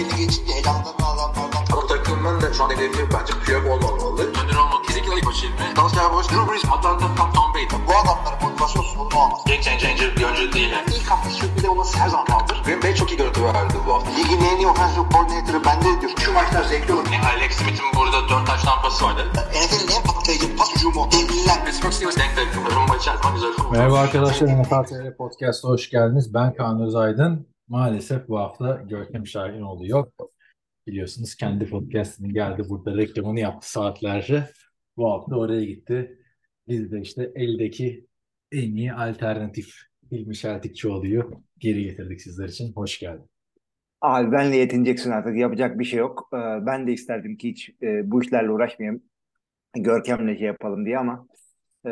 belli geçince elanlarını alanlardan Bu takımın da şu an hedefi bence Piyok olmamalı. Önder olmak kesinlikle ilk başı ilmi. Dalsya Boş, Drew Brees, Atlanta, Tom, Tom Brady. bu adamların motivasyon sorunu olmaz. Game changer bir oyuncu değil. Yani. İlk hafta sürpriz olması her zaman kaldır. Green Bay çok iyi görüntü verdi bu hafta. Ligin en iyi offensive coordinator'ı bende diyor. Şu maçlar zevkli olur. Yani Alex Smith'in burada 4 taş tampası vardı. NFL'in en patlayıcı pas hücumu. Devliler. Pittsburgh Steelers denk denk. Rumba içer zaman güzel. Merhaba arkadaşlar, NFL TR Podcast'a hoş geldiniz. Ben Kaan Özaydın. Maalesef bu hafta Görkem Şahinoğlu yok. Biliyorsunuz kendi podcast'inin geldi burada reklamını yaptı saatlerce. Bu hafta oraya gitti. Biz de işte eldeki en iyi alternatif Hilmi Şeltikçioğlu'yu geri getirdik sizler için. Hoş geldin. Abi benle yetineceksin artık. Yapacak bir şey yok. Ee, ben de isterdim ki hiç e, bu işlerle uğraşmayayım. Görkem'le şey yapalım diye ama e,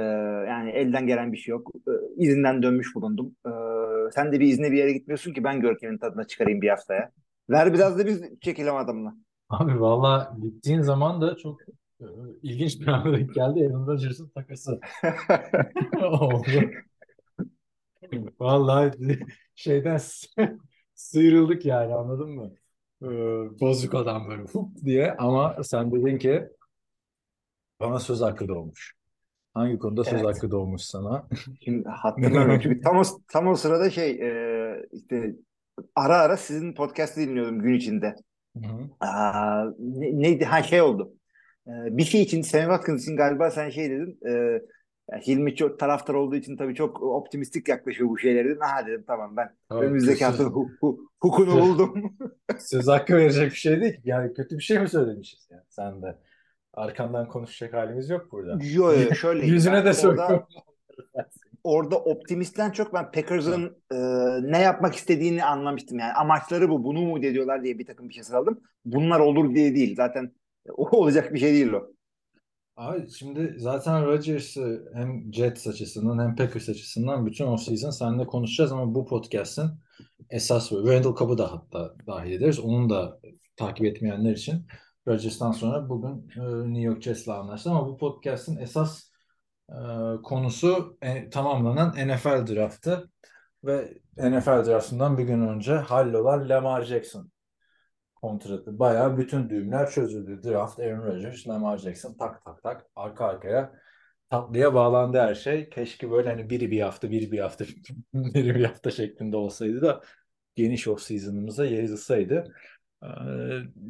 yani elden gelen bir şey yok. E, izinden dönmüş bulundum. E, sen de bir izne bir yere gitmiyorsun ki ben Görkem'in tadına çıkarayım bir haftaya. Ver biraz da biz çekelim adamla. Abi valla gittiğin zaman da çok e, ilginç bir anda denk geldi. Aaron Rodgers'ın takası oldu. Vallahi şeyden sıyrıldık yani anladın mı? Ee, bozuk adam böyle hup diye ama sen dedin ki bana söz hakkı doğmuş. Hangi konuda söz Evet. hakkı doğmuş sana? Şimdi hatırlamıyorum çünkü tam o, tam o sırada şey e, işte ara ara sizin podcast'ı dinliyordum gün içinde. Hı hı. Aa, ne- neydi? Ha şey oldu. Ee, bir şey için Sammy Watkins için galiba sen şey dedin. E, Hilmi çok taraftar olduğu için tabii çok optimistik yaklaşıyor bu şeylere dedin. Aha dedim tamam ben Tamam, önümüzdeki hafta hu, hu- hukunu buldum. Söz hakkı verecek bir şey değil. ki. Yani kötü bir şey mi söylemişiz yani sen de? Arkandan konuşacak halimiz yok burada. Yo, yo, şöyle. Yüzüne de orada, söylüyorum. orada optimistten çok ben Packers'ın e, ne yapmak istediğini anlamıştım. Yani amaçları bu. Bunu mu ediyorlar diye bir takım bir şey sıraladım. Bunlar olur diye değil. Zaten o olacak bir şey değil o. Abi şimdi zaten Rodgers'ı hem Jets açısından hem Packers açısından bütün offseason seninle konuşacağız ama bu podcast'ın esas Randall Cobb'u da hatta dahil ederiz. Onun da takip etmeyenler için Rodgers'tan sonra bugün e, New York Jets'le anlaştı ama bu podcast'ın esas e, konusu e, tamamlanan NFL draftı ve NFL draftından bir gün önce hallolan Lamar Jackson kontratı. Bayağı bütün düğümler çözüldü. Draft, Aaron Rodgers, Lamar Jackson tak tak tak arka arkaya tatlıya bağlandı her şey. Keşke böyle hani biri bir hafta, biri bir hafta, biri bir hafta şeklinde olsaydı da geniş off season'ımıza yayılsaydı. Ee,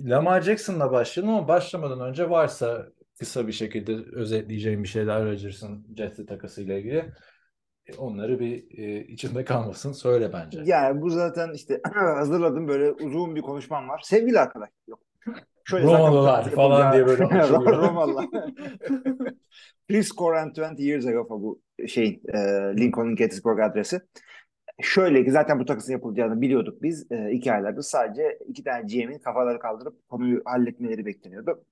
Lamar Jackson'la başlayalım ama başlamadan önce varsa kısa bir şekilde özetleyeceğim bir şeyler Rodgers'ın Jets'e takasıyla ilgili e, onları bir e, içinde kalmasın söyle bence. Yani bu zaten işte hazırladım böyle uzun bir konuşmam var. Sevgili arkadaşlar. Yok. Şöyle Romalılar falan diye böyle. Romalılar. Three score and 20 years ago bu şey e, Lincoln'un Gettysburg adresi. Şöyle ki zaten bu takısın yapılacağını biliyorduk biz. E, iki aylardır sadece iki tane GM'in kafaları kaldırıp konuyu halletmeleri bekleniyordu.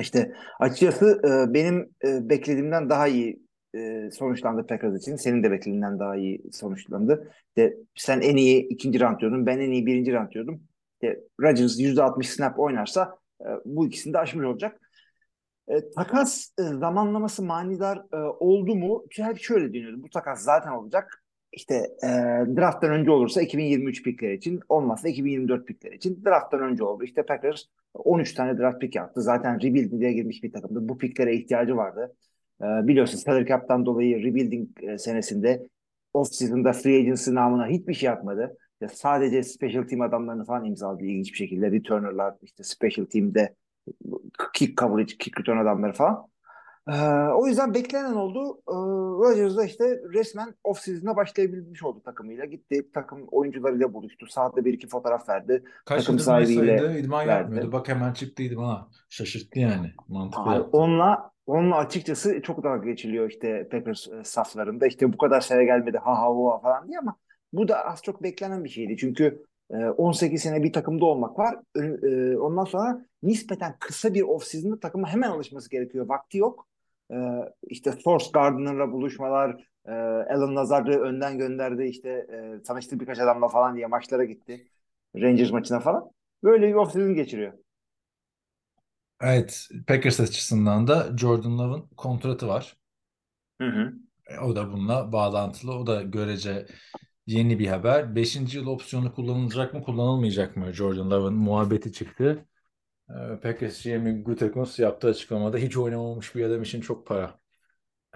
İşte açıkçası e, benim e, beklediğimden daha iyi e, sonuçlandı Packers için. Senin de beklediğinden daha iyi sonuçlandı. De, sen en iyi ikinci round diyordun. Ben en iyi birinci round diyordum. De, Rodgers %60 snap oynarsa e, bu ikisini de aşmış olacak. E, takas e, zamanlaması manidar e, oldu mu? Hep şöyle düşünüyordum. Bu takas zaten olacak. İşte e, drafttan önce olursa 2023 pikleri için, olmazsa 2024 pikleri için. Drafttan önce oldu. İşte Packers 13 tane draft pick yaptı. Zaten rebuilding'e girmiş bir takımdı. Bu picklere ihtiyacı vardı. E, biliyorsun salary cap'tan dolayı rebuilding e, senesinde off-season'da free agency namına hiçbir şey yapmadı. Ya sadece special team adamlarını falan imzaladı ilginç bir şekilde. Returner'lar işte special team'de kick coverage, kick return adamları falan. Ee, o yüzden beklenen oldu. Ee, Rodgers da işte resmen off-season'a başlayabilmiş oldu takımıyla. Gitti takım oyuncularıyla buluştu. Saatte bir iki fotoğraf verdi. Kaç takım sahibiyle idman verdi. yapmıyordu. Bak hemen çıktıydı bana. Şaşırttı yani. Mantıklı yaptı. onunla onunla açıkçası çok dalga geçiliyor işte Packers e, saflarında. İşte bu kadar sene gelmedi ha ha ha falan diye ama bu da az çok beklenen bir şeydi. Çünkü e, 18 sene bir takımda olmak var. E, Ondan sonra nispeten kısa bir off-season'da takıma hemen alışması gerekiyor. Vakti yok. E, işte Source Gardner'la buluşmalar, e, Alan Lazard'ı önden gönderdi işte e, tanıştı birkaç adamla falan diye maçlara gitti. Rangers maçına falan. Böyle bir off-season geçiriyor. Evet, Packers açısından da Jordan Love'ın kontratı var. Hı hı. E, O da bununla bağlantılı. O da görece yeni bir haber. Beşinci yıl opsiyonu kullanılacak mı kullanılmayacak mı? Jordan Love'ın muhabbeti çıktı. Ee, Packers GM'i Gutekunst yaptığı açıklamada hiç oynamamış bir adam için çok para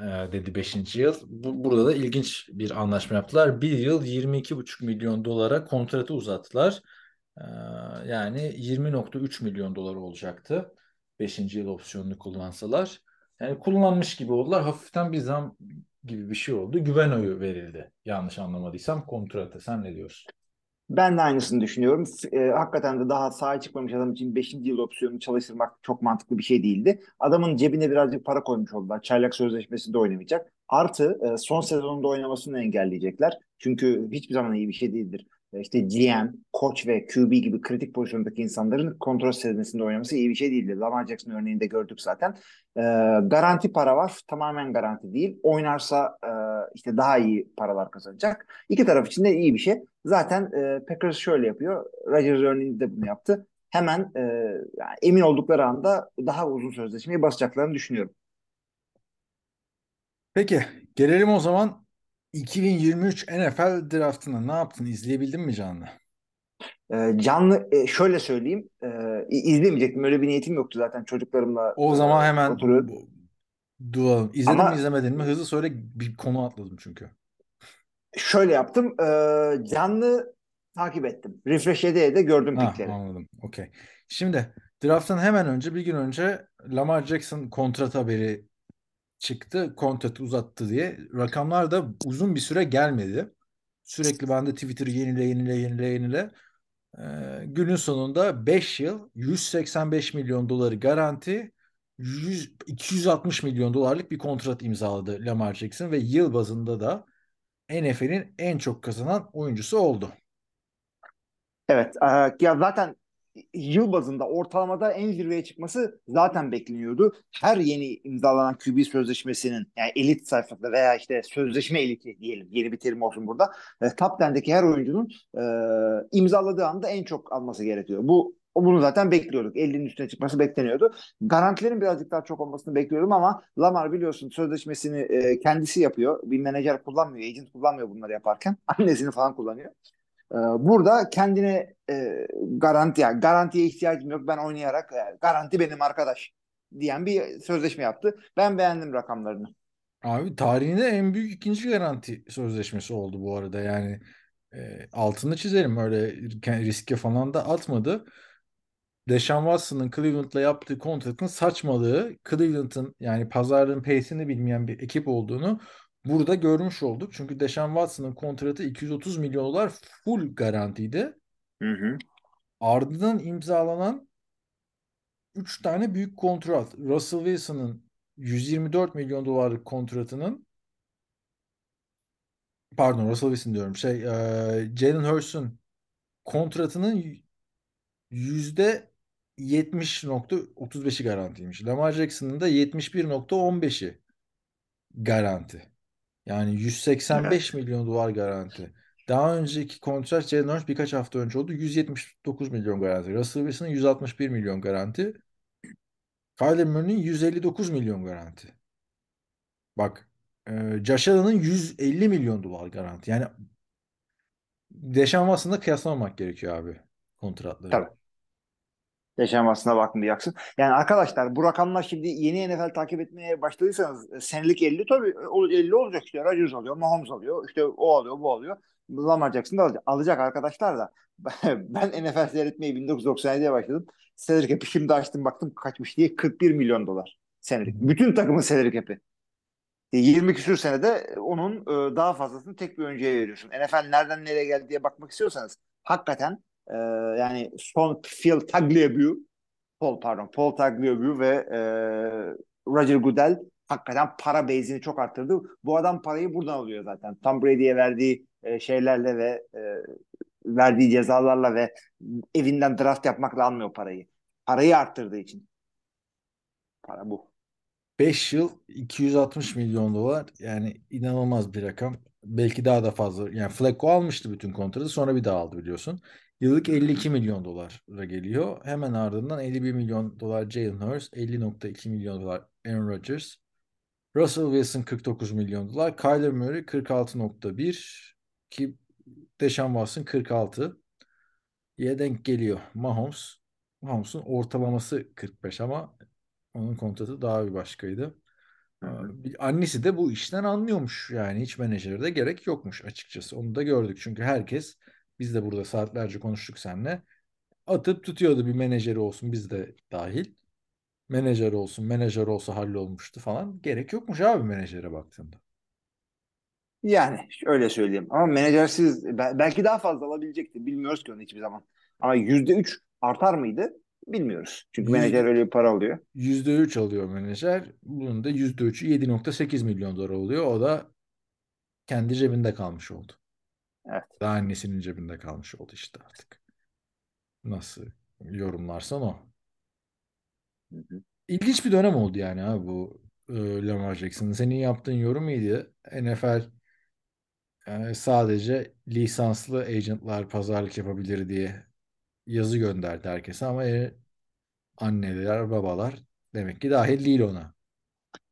e, dedi 5. yıl. Bu, burada da ilginç bir anlaşma yaptılar. Bir yıl 22,5 milyon dolara kontratı uzattılar. Ee, yani 20.3 milyon dolar olacaktı. 5. yıl opsiyonunu kullansalar. Yani kullanmış gibi oldular. Hafiften bir zam gibi bir şey oldu. Güven oyu verildi. Yanlış anlamadıysam kontrata. Sen ne diyorsun? Ben de aynısını düşünüyorum. E, hakikaten de daha sahaya çıkmamış adam için 5. yıl opsiyonu çalıştırmak çok mantıklı bir şey değildi. Adamın cebine birazcık para koymuş oldular. Çaylak sözleşmesinde oynamayacak. Artı e, son sezonunda oynamasını engelleyecekler. Çünkü hiçbir zaman iyi bir şey değildir. İşte GM, koç ve QB gibi kritik pozisyondaki insanların kontrol seznesinde oynaması iyi bir şey değildi. Lamar Jackson örneğinde gördük zaten. E, garanti para var. Tamamen garanti değil. Oynarsa e, işte daha iyi paralar kazanacak. İki taraf için de iyi bir şey. Zaten e, Packers şöyle yapıyor. Rodgers örneğinde de bunu yaptı. Hemen e, yani emin oldukları anda daha uzun sözleşmeyi basacaklarını düşünüyorum. Peki gelelim o zaman 2023 NFL draftına ne yaptın? İzleyebildin mi canlı? E, canlı e, şöyle söyleyeyim. E, izlemeyecektim. Öyle bir niyetim yoktu zaten çocuklarımla. O zaman e, hemen oturuyor. dualım. İzledin Ama- mi izlemedin mi? Hızlı söyle bir konu atladım çünkü. Şöyle yaptım. E, canlı takip ettim. Refresh ede de gördüm Ha, pikleri. anladım. Okey. Şimdi drafttan hemen önce bir gün önce Lamar Jackson kontrat haberi çıktı. Kontratı uzattı diye. Rakamlar da uzun bir süre gelmedi. Sürekli ben de Twitter'ı yenile yenile yenile yenile. Ee, günün sonunda 5 yıl 185 milyon doları garanti 100, 260 milyon dolarlık bir kontrat imzaladı Lamar Jackson ve yıl bazında da NFL'in en çok kazanan oyuncusu oldu. Evet. ya zaten yıl bazında ortalamada en zirveye çıkması zaten bekleniyordu. Her yeni imzalanan QB sözleşmesinin yani elit sayfasında veya işte sözleşme eliti diyelim yeni bir terim olsun burada. E, top 10'deki her oyuncunun e, imzaladığı anda en çok alması gerekiyor. Bu bunu zaten bekliyorduk. 50'nin üstüne çıkması bekleniyordu. Garantilerin birazcık daha çok olmasını bekliyordum ama Lamar biliyorsun sözleşmesini e, kendisi yapıyor. Bir menajer kullanmıyor, agent kullanmıyor bunları yaparken. Annesini falan kullanıyor. Ee, Burada kendine e, garanti yani garantiye ihtiyacım yok ben oynayarak e, garanti benim arkadaş diyen bir sözleşme yaptı. Ben beğendim rakamlarını. Abi tarihinde en büyük ikinci garanti sözleşmesi oldu bu arada. Yani e, altını çizelim öyle riske falan da atmadı. Deshaun Watson'ın Cleveland'la yaptığı kontratın saçmalığı Cleveland'ın yani pazarlığın pace'ini bilmeyen bir ekip olduğunu burada görmüş olduk. Çünkü Deshaun Watson'ın kontratı 230 milyon dolar full garantiydi. Hı hı. Ardından imzalanan 3 tane büyük kontrat. Russell Wilson'ın 124 milyon dolarlık kontratının pardon Russell Wilson diyorum. Şey, e, Jalen Hurst'un kontratının yüzde 70.35'i garantiymiş. Lamar Jackson'ın da 71.15'i garanti. Yani 185 milyon dolar garanti. Daha önceki kontrat Jalen Hurst birkaç hafta önce oldu. 179 milyon garanti. Russell Wilson'ın 161 milyon garanti. Kyler Murray'nin 159 milyon garanti. Bak e, Josh Allen'ın 150 milyon dolar garanti. Yani Deshaun Watson'la kıyaslamamak gerekiyor abi kontratları. Tabii. Yaşamasına bakmayacaksın. Yani arkadaşlar bu rakamlar şimdi yeni NFL takip etmeye başladıysanız e, senelik 50 tabii o 50 olacak işte. Rodgers alıyor, Mahomes alıyor, işte o alıyor, bu alıyor. Lamar Jackson da alacak. Alacak arkadaşlar da. Ben NFL seyretmeyi 1997'de başladım. Salary cap'i şimdi açtım baktım kaçmış diye 41 milyon dolar senelik. Bütün takımın salary cap'i. 20 küsür senede onun e, daha fazlasını tek bir oyuncuya veriyorsun. NFL nereden nereye geldi diye bakmak istiyorsanız hakikaten e, yani son Phil Tagliabue Paul pardon Paul Tagliabue ve e, Roger Goodell hakikaten para base'ini çok arttırdı. Bu adam parayı buradan alıyor zaten. Tom Brady'ye verdiği e, şeylerle ve e, verdiği cezalarla ve evinden draft yapmakla almıyor parayı. Parayı arttırdığı için. Para bu. 5 yıl 260 milyon dolar yani inanılmaz bir rakam. Belki daha da fazla. Yani Flacco almıştı bütün kontratı sonra bir daha aldı biliyorsun. Yıllık 52 milyon dolara geliyor. Hemen ardından 51 milyon dolar Jalen Hurts, 50.2 milyon dolar Aaron Rodgers, Russell Wilson 49 milyon dolar, Kyler Murray 46.1 ki Deshaun Watson 46. ye denk geliyor. Mahomes. Mahomes'un ortalaması 45 ama onun kontratı daha bir başkaydı. Annesi de bu işten anlıyormuş yani hiç menajere de gerek yokmuş açıkçası. Onu da gördük çünkü herkes biz de burada saatlerce konuştuk seninle. Atıp tutuyordu bir menajeri olsun biz de dahil. Menajer olsun, menajer olsa hallolmuştu falan. Gerek yokmuş abi menajere baktığında. Yani öyle söyleyeyim. Ama menajersiz bel- belki daha fazla alabilecekti. Bilmiyoruz ki onu hiçbir zaman. Ama yüzde üç artar mıydı? Bilmiyoruz. Çünkü Yüzde- menajer öyle bir para alıyor. %3 alıyor menajer. Bunun da %3'ü 7.8 milyon dolar oluyor. O da kendi cebinde kalmış oldu. Evet. Daha annesinin cebinde kalmış oldu işte artık. Nasıl yorumlarsan o. Hı hı. İlginç bir dönem oldu yani abi bu e, Lamar Jackson'ın. Senin yaptığın yorum iyiydi. NFL e, sadece lisanslı agentlar pazarlık yapabilir diye yazı gönderdi herkese ama e, anneler, babalar demek ki dahil değil ona.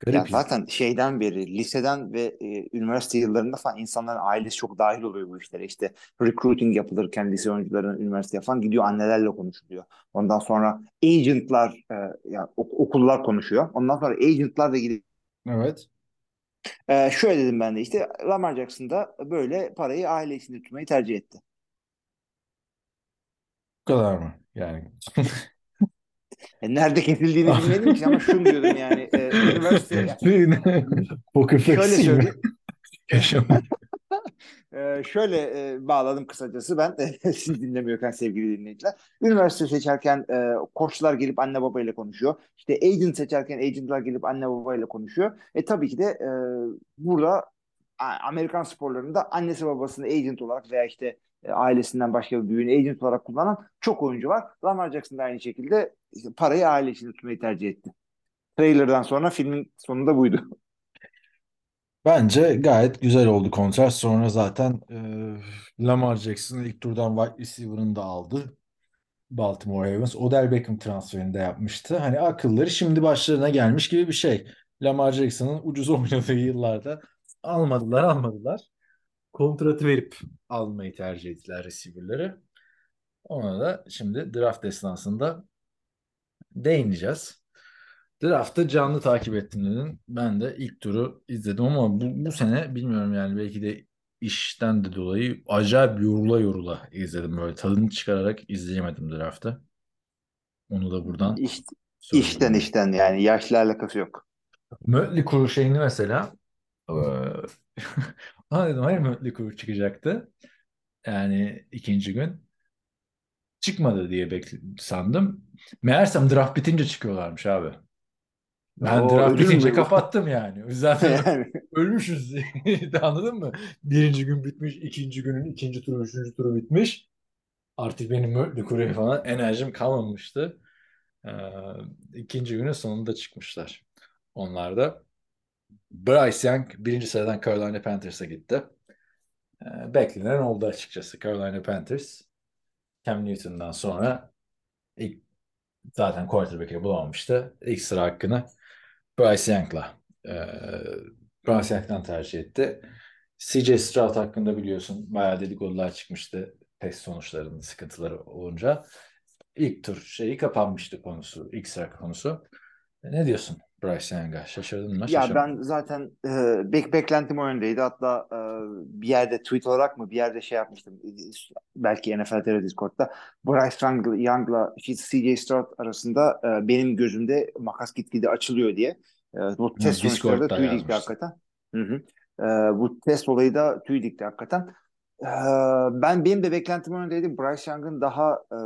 Garip Ya zaten şeyden beri liseden ve e, üniversite yıllarında falan insanların ailesi çok dahil oluyor bu işlere. İşte recruiting yapılırken lise oyuncularının üniversiteye falan gidiyor annelerle konuşuluyor. Ondan sonra agentlar e, ya ok- okullar konuşuyor. Ondan sonra agentlar da gidip Evet. e, şöyle dedim ben de işte Lamar Jackson da böyle parayı aile içinde tutmayı tercih etti. Bu kadar mı? Yani nerede kesildiğini bilmedim ki ama şunu diyordum yani e, üniversite Poker şöyle söyleyeyim. Ee, şöyle e, bağladım kısacası ben siz dinlemiyorken sevgili dinleyiciler. Üniversite seçerken e, koçlar gelip anne babayla konuşuyor. İşte agent seçerken agentlar gelip anne babayla konuşuyor. E tabii ki de e, burada Amerikan sporlarında annesi babasını agent olarak veya işte e, ailesinden başka bir büyüğünü agent olarak kullanan çok oyuncu var. Lamar Jackson da aynı şekilde işte parayı aile içinde tutmayı tercih etti. Trailer'dan sonra filmin sonunda buydu. Bence gayet güzel oldu kontrat. Sonra zaten e, Lamar Jackson ilk turdan wide receiver'ını da aldı. Baltimore Ravens. Odell Beckham transferini de yapmıştı. Hani akılları şimdi başlarına gelmiş gibi bir şey. Lamar Jackson'ın ucuz oynadığı yıllarda almadılar almadılar. Kontratı verip almayı tercih ettiler receiver'ları. Ona da şimdi draft esnasında değineceğiz. Draft'ı canlı takip ettim dedin. Ben de ilk turu izledim ama bu, bu sene bilmiyorum yani belki de işten de dolayı acayip yorula yorula izledim böyle tadını çıkararak izleyemedim draft'ı. Onu da buradan İş, söyleyeyim. işten işten yani yaşla alakası yok. Mötley Crüe şeyini mesela ha dedim hayır Mötley Crüe çıkacaktı. Yani ikinci gün çıkmadı diye bekle sandım. Meğersem draft bitince çıkıyorlarmış abi. Ben Oo, draft bitince kapattım yani. Zaten Yani ölmüşüz. Anladın mı? Birinci gün bitmiş, ikinci günün ikinci turu, üçüncü turu bitmiş. Artık benim Mötley Crüe'ye falan enerjim kalmamıştı. Ee, ikinci günün sonunda çıkmışlar. Onlar da Bryce Young birinci sıradan Carolina Panthers'a gitti. Ee, beklenen oldu açıkçası. Carolina Panthers Cam Newton'dan sonra ilk zaten quarterback'i bulamamıştı. İlk sıra hakkını Bryce Young'la e, Bryce Young'dan tercih etti. CJ Stroud hakkında biliyorsun bayağı dedikodular çıkmıştı test sonuçlarının sıkıntıları olunca. İlk tur şeyi kapanmıştı konusu, ilk sıra konusu. Ne diyorsun Bryce Young'a? Şaşırdın mı? ya ben zaten e, bek beklentim o yöndeydi. Hatta e, bir yerde tweet olarak mı bir yerde şey yapmıştım. Belki NFL TR Discord'da. Bryce Young- Young'la CJ Stroud arasında e, benim gözümde makas gitgide açılıyor diye. E, bu test Discord'da sonuçları da tüy dikti hakikaten. Hı hı. E, bu test olayı da tüy dikti hakikaten. E, ben benim de beklentim o yöndeydi. Bryce Young'ın daha e,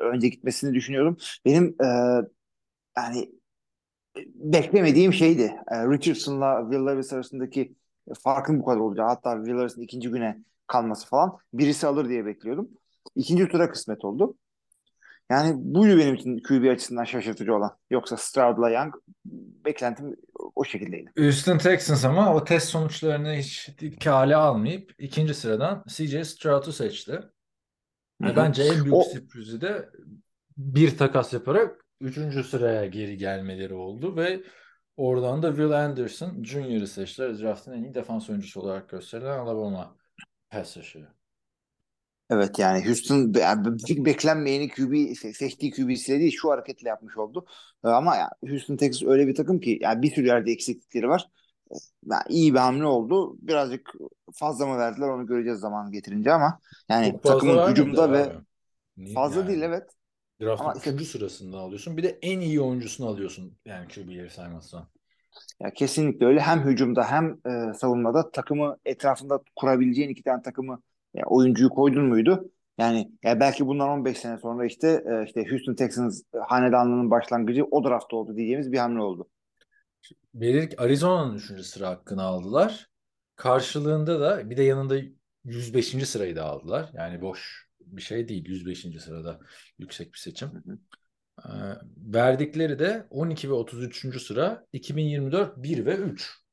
önce gitmesini düşünüyorum. Benim e, yani beklemediğim şeydi. E, Richardson'la Will Levis arasındaki farkın bu kadar olacağı. Hatta Will Levis'in ikinci güne kalması falan. Birisi alır diye bekliyordum. İkinci tura kısmet oldu. Yani buydu benim için QB açısından şaşırtıcı olan. Yoksa Stroud'la Young beklentim o şekildeydi. Houston Texans ama o test sonuçlarını hiç kale almayıp ikinci sıradan CJ Stroud'u seçti. Hı Ve hı. bence en büyük O sürprizi de bir takas yaparak üçüncü sıraya geri gelmeleri oldu ve oradan da Will Anderson Jr.'ı seçtiler. Draft'ın en iyi defans oyuncusu olarak gösterilen Alabama pass rusher'ı. Evet yani Houston yani beklenmeyeni QB se- seçtiği QB'siyle değil şu hareketle yapmış oldu. Ee, Ama ya Houston Texas öyle bir takım ki yani bir sürü yerde eksiklikleri var. Ee, Yani iyi bir hamle oldu. Birazcık fazla mı verdiler onu göreceğiz zaman getirince ama yani Çok takımın hücumda ve. Niye- fazla yani değil evet. Draft'ın Ama işte- sırasında alıyorsun. Bir de en iyi oyuncusunu alıyorsun. Yani QB'leri saymazsan. Ya kesinlikle öyle. Hem hücumda hem e, savunmada takımı etrafında kurabileceğin iki tane takımı ya, oyuncuyu koydun muydu? Yani ya belki bundan 15 sene sonra işte e, işte Houston Texans hanedanlığının başlangıcı o draftta oldu diyeceğimiz bir hamle oldu. Belirli Arizona'nın üçüncü sıra hakkını aldılar. Karşılığında da bir de yanında 105. sırayı da aldılar. Yani boş bir şey değil. 105. sırada yüksek bir seçim. Ee, verdikleri de 12 ve 33. sıra 2024 1 ve 3.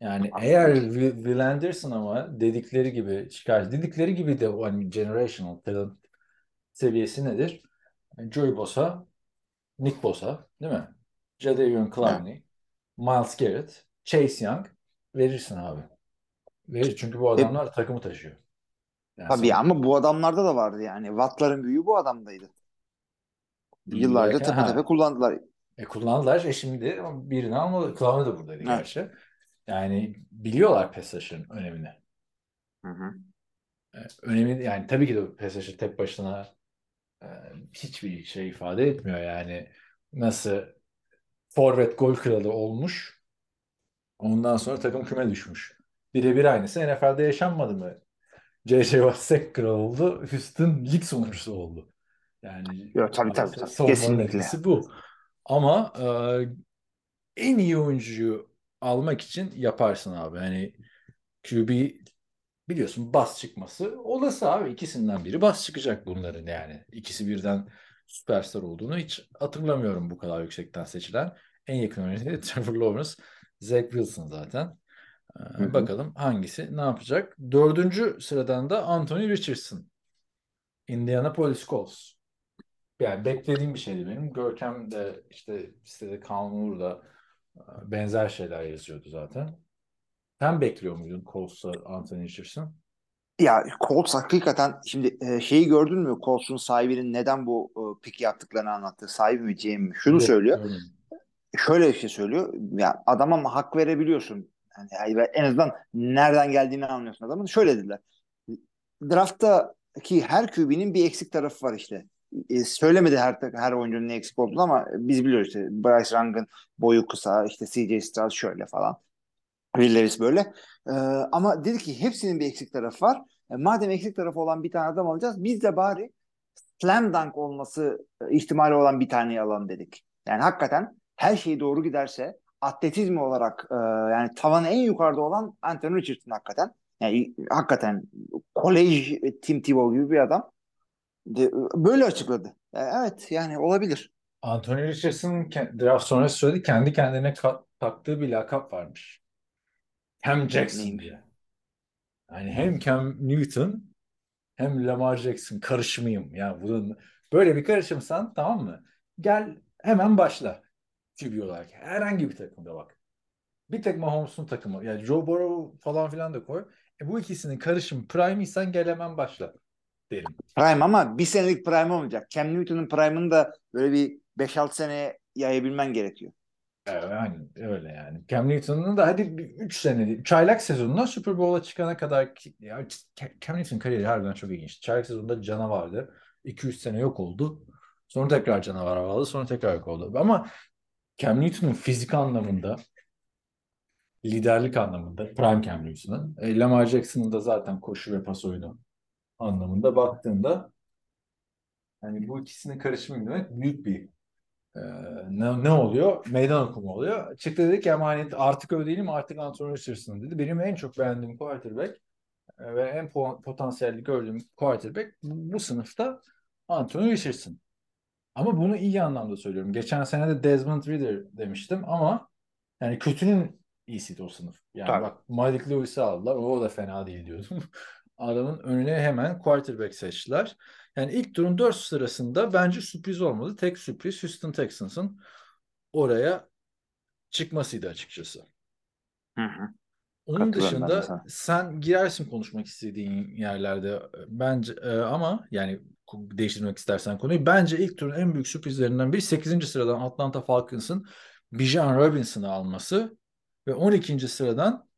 Yani eğer Will Anderson ama dedikleri gibi çıkar. Dedikleri gibi de hani generational talent seviyesi nedir? Joey Bosa, Nick Bosa değil mi? Jadavion Clowney, Miles Garrett, Chase Young verirsin abi. Verir çünkü bu adamlar takımı taşıyor. Yani Tabii son- ama bu adamlarda da vardı yani. Watt'ların büyüğü bu adamdaydı. Yıllarca tepe tepe kullandılar. E kullandılar. E şimdi birini almalı. Clowney da buradaydı Evet. gerçi. Yani biliyorlar rush'ın önemini. Hı hı. E, Önemli yani tabii ki de rusher tek başına e, hiçbir şey ifade etmiyor yani. Nasıl forvet gol kralı olmuş. Ondan sonra takım küme düşmüş. Birebir aynısı NFL'de yaşanmadı mı? J.J. Watt kralı oldu. Houston lig sonuncusu oldu. Yani Yok, tabii, tabii, tabii. savunmanın Kesinlikle. etkisi bu. Ama e, en iyi oyuncuyu almak için yaparsın abi. Hani QB biliyorsun bas çıkması olası abi. İkisinden biri bas çıkacak bunların yani. İkisi birden süperstar olduğunu hiç hatırlamıyorum bu kadar yüksekten seçilen. En yakın örneği Trevor Lawrence, Zach Wilson zaten. Ee, hı. Bakalım hangisi ne yapacak? Dördüncü sıradan da Anthony Richardson. Indianapolis Colts. Yani beklediğim bir şeydi benim. Görkem de işte sitede Kaan Uğur da e, benzer şeyler yazıyordu zaten. Sen bekliyor muydun Colts'a Anthony Richardson? Ya Colts hakikaten şimdi e, şeyi gördün mü? Colts'un sahibinin neden bu e, piki yaptıklarını anlattığı sahibi mi GM mi? Şunu Yok, söylüyor. görmedim. Şöyle bir şey söylüyor. Ya adama hak verebiliyorsun? Yani, en azından nereden geldiğini anlıyorsun adamın. Şöyle dediler. Drafttaki her QB'nin bir eksik tarafı var işte. E, söylemedi her her oyuncunun ne eksik olduğunu ama biz biliyoruz işte Bryce Young'ın boyu kısa, işte CJ Stroud şöyle falan. Will Levis böyle. Ee, ama dedi ki hepsinin bir eksik tarafı var. E, madem eksik tarafı olan bir tane adam alacağız biz de bari slam dunk olması e, ihtimali olan bir taneyi alalım dedik. Yani hakikaten her şey doğru giderse atletizm olarak e, yani tavanı en yukarıda olan Anthony Richardson hakikaten. Yani hakikaten kolej e, Tim Tebow gibi bir adam. De, böyle açıkladı. E, evet yani olabilir. Anthony Richardson'ın ke- draft sonrası söyledi kendi kendine taktığı bir lakap varmış. Cam Jackson diye. Yani hem Cam Newton hem Lamar Jackson karışımıyım. Yani bunun böyle bir karışımsan tamam mı? Gel hemen başla. QB olarak. Herhangi bir takımda bak. Bir tek Mahomes'un takımı. Yani Joe Burrow falan filan da koy. E bu ikisinin karışım prime'ıysan gel hemen başla derim. Prime ama bir senelik prime olmayacak. Cam Newton'un prime'ını da böyle bir 5-6 seneye yayabilmen gerekiyor. Evet, yani öyle yani. Cam Newton'un da hadi 3 sene, çaylak sezonunda Super Bowl'a çıkana kadar ya, Cam Newton kariyeri harbiden çok ilginç. Çaylak sezonunda canavardı. 2-3 sene yok oldu. Sonra tekrar canavar aldı. Sonra tekrar yok oldu. Ama Cam Newton'un fizik anlamında liderlik anlamında prime Cam Newton'un e, Lamar Jackson'ın da zaten koşu ve pas oyunu anlamında baktığında hani bu ikisinin karışımı demek büyük bir ee, ne, ne oluyor? Meydan okuma oluyor. Çıktı dedi ki ama hani artık öyle artık Anthony Richardson dedi. Benim en çok beğendiğim quarterback e, ve en po- potansiyelli gördüğüm quarterback bu, bu sınıfta Anthony Richardson. Ama bunu iyi anlamda söylüyorum. Geçen sene de Desmond Ridder demiştim ama yani kötünün iyisiydi o sınıf. Yani Tabii. bak Malik Lewis'i aldılar. O da fena değil diyordum. Adamın önüne hemen quarterback seçtiler. Yani ilk turun 4 sırasında bence sürpriz olmadı. Tek sürpriz Houston Texans'ın oraya çıkmasıydı açıkçası. Hı hı. Onun dışında sen girersin konuşmak istediğin yerlerde bence e, ama yani değiştirmek istersen konuyu bence ilk turun en büyük sürprizlerinden biri 8. sıradan Atlanta Falcons'ın Bijan Robinson'ı alması ve 12. sıradan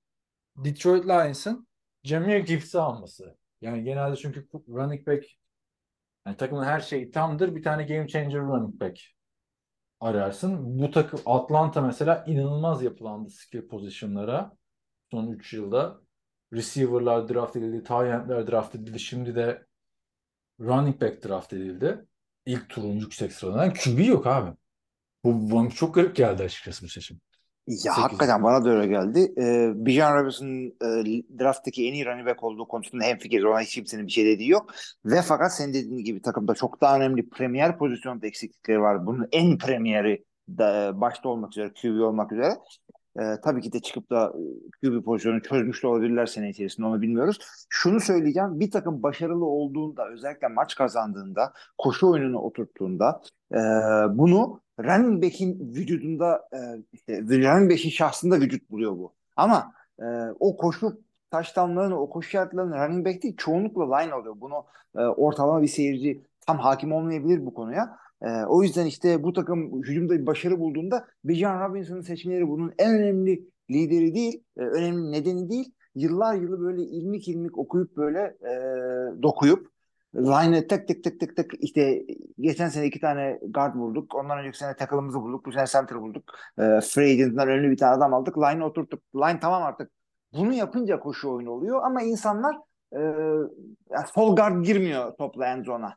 Detroit Lions'ın Jahmyr Gibbs'i alması. Yani genelde çünkü running back yani takımın her şeyi tamdır bir tane game changer running back ararsın. Bu takım Atlanta mesela inanılmaz yapılandı skill pozisyonlara son 3 yılda. Receiver'lar draft edildi, tight draft edildi. Şimdi de running back draft edildi. İlk turun yüksek sıralarından. QB yok abi. Bu bana çok garip geldi açıkçası bu seçim. Ya Sekiz. hakikaten bana da öyle geldi. Ee, Bijan Robinson'ın e, drafttaki en iyi running back olduğu konusunda hemfikiriz. Ona hiç kimsenin bir şey dediği yok. Ve fakat senin dediğin gibi takımda çok daha önemli premier pozisyonda eksiklikleri var. Bunun en premieri de, başta olmak üzere, QB olmak üzere. Ee, tabii ki de çıkıp da e, QB pozisyonunu çözmüş de olabilirler sene içerisinde onu bilmiyoruz. Şunu söyleyeceğim. Bir takım başarılı olduğunda özellikle maç kazandığında koşu oyununu oturttuğunda e, bunu running back'in vücudunda e, işte running back'in şahsında vücut buluyor bu. Ama e, o koşu taştanlarını, o koşu yardlarını running back değil çoğunlukla line alıyor. Bunu e, ortalama bir seyirci tam hakim olmayabilir bu konuya. E, o yüzden işte bu takım hücumda bir başarı bulduğunda Bijan Robinson'ın seçmeleri bunun en önemli lideri değil, e, önemli nedeni değil. Yıllar yılı böyle ilmik ilmik okuyup böyle e, dokuyup line'e tek tek tek tek tek işte geçen sene iki tane guard bulduk. Ondan önceki sene tackle'ımızı bulduk. Bu sene center bulduk. E, free agent'dan önlü bir tane adam aldık. Line'e oturttuk. Line tamam artık. Bunu yapınca koşu oyunu oluyor ama insanlar e, sol guard girmiyor topla end zone'a.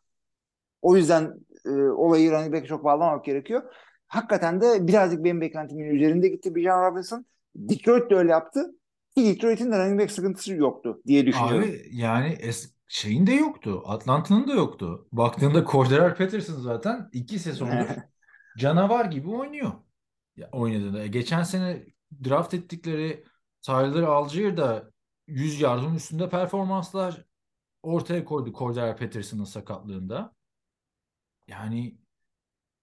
O yüzden e, olayı running back'e çok bağlamamak gerekiyor. Hakikaten de birazcık benim beklentimin üzerinde gitti Bijan Robinson. Detroit de öyle yaptı. Ki Detroit'in de running back sıkıntısı yoktu diye düşünüyorum. Abi yani es- şeyin de yoktu. Atlanta'nın da yoktu. Baktığında Cordell Patterson zaten iki sezondur canavar gibi oynuyor. Ya, oynadığında. Geçen sene draft ettikleri Tyler Algier da 100 yardın üstünde performanslar ortaya koydu Cordell Patterson'ın sakatlığında. Yani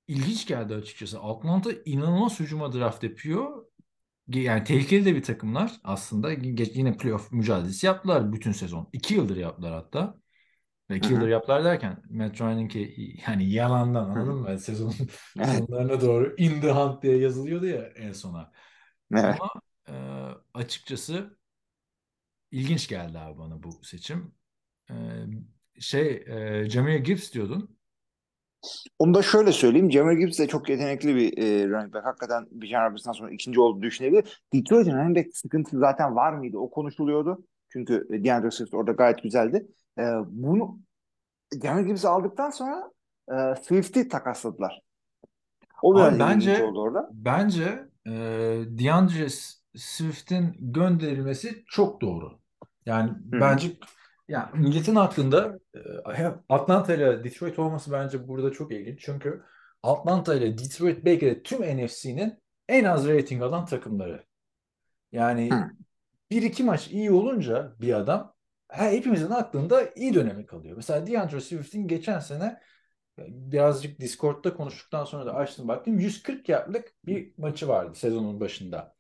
ilginç geldi açıkçası. Atlanta inanılmaz hücuma draft yapıyor. Yani tehlikeli de bir takımlar aslında. Ge- Yine playoff mücadelesi yaptılar bütün sezon. İki yıldır yaptılar hatta. Ve iki yıldır yaptılar derken Matt Ryan'ınki yani yalandan anladın mı? Sezonun sonlarına doğru in the hunt diye yazılıyordu ya en sona. Evet. Ama e, açıkçası ilginç geldi abi bana bu seçim. E, şey e, Jahmyr Gibbs diyordun. Onu da şöyle söyleyeyim. Jamar Gibbs de çok yetenekli bir e, running back. Hakikaten Bijan Robinson'dan sonra ikinci olduğu düşünebilir. Detroit'in running back sıkıntısı zaten var mıydı? O konuşuluyordu. Çünkü e, DeAndre Swift orada gayet güzeldi. E, bunu Jamar Gibbs'i aldıktan sonra e, Swift'i takasladılar. O biraz bence oldu orada. bence e, DeAndre Swift'in gönderilmesi çok doğru. Yani Hı. bence ya milletin aklında e, Atlanta ile Detroit olması bence burada çok ilginç. Çünkü Atlanta ile Detroit belki de tüm NFC'nin en az rating alan takımları. Yani Hı. bir iki maç iyi olunca bir adam he, hepimizin aklında iyi dönemi kalıyor. Mesela DeAndre Swift'in geçen sene birazcık Discord'da konuştuktan sonra da açtım baktım 140 yardlık bir maçı vardı sezonun başında.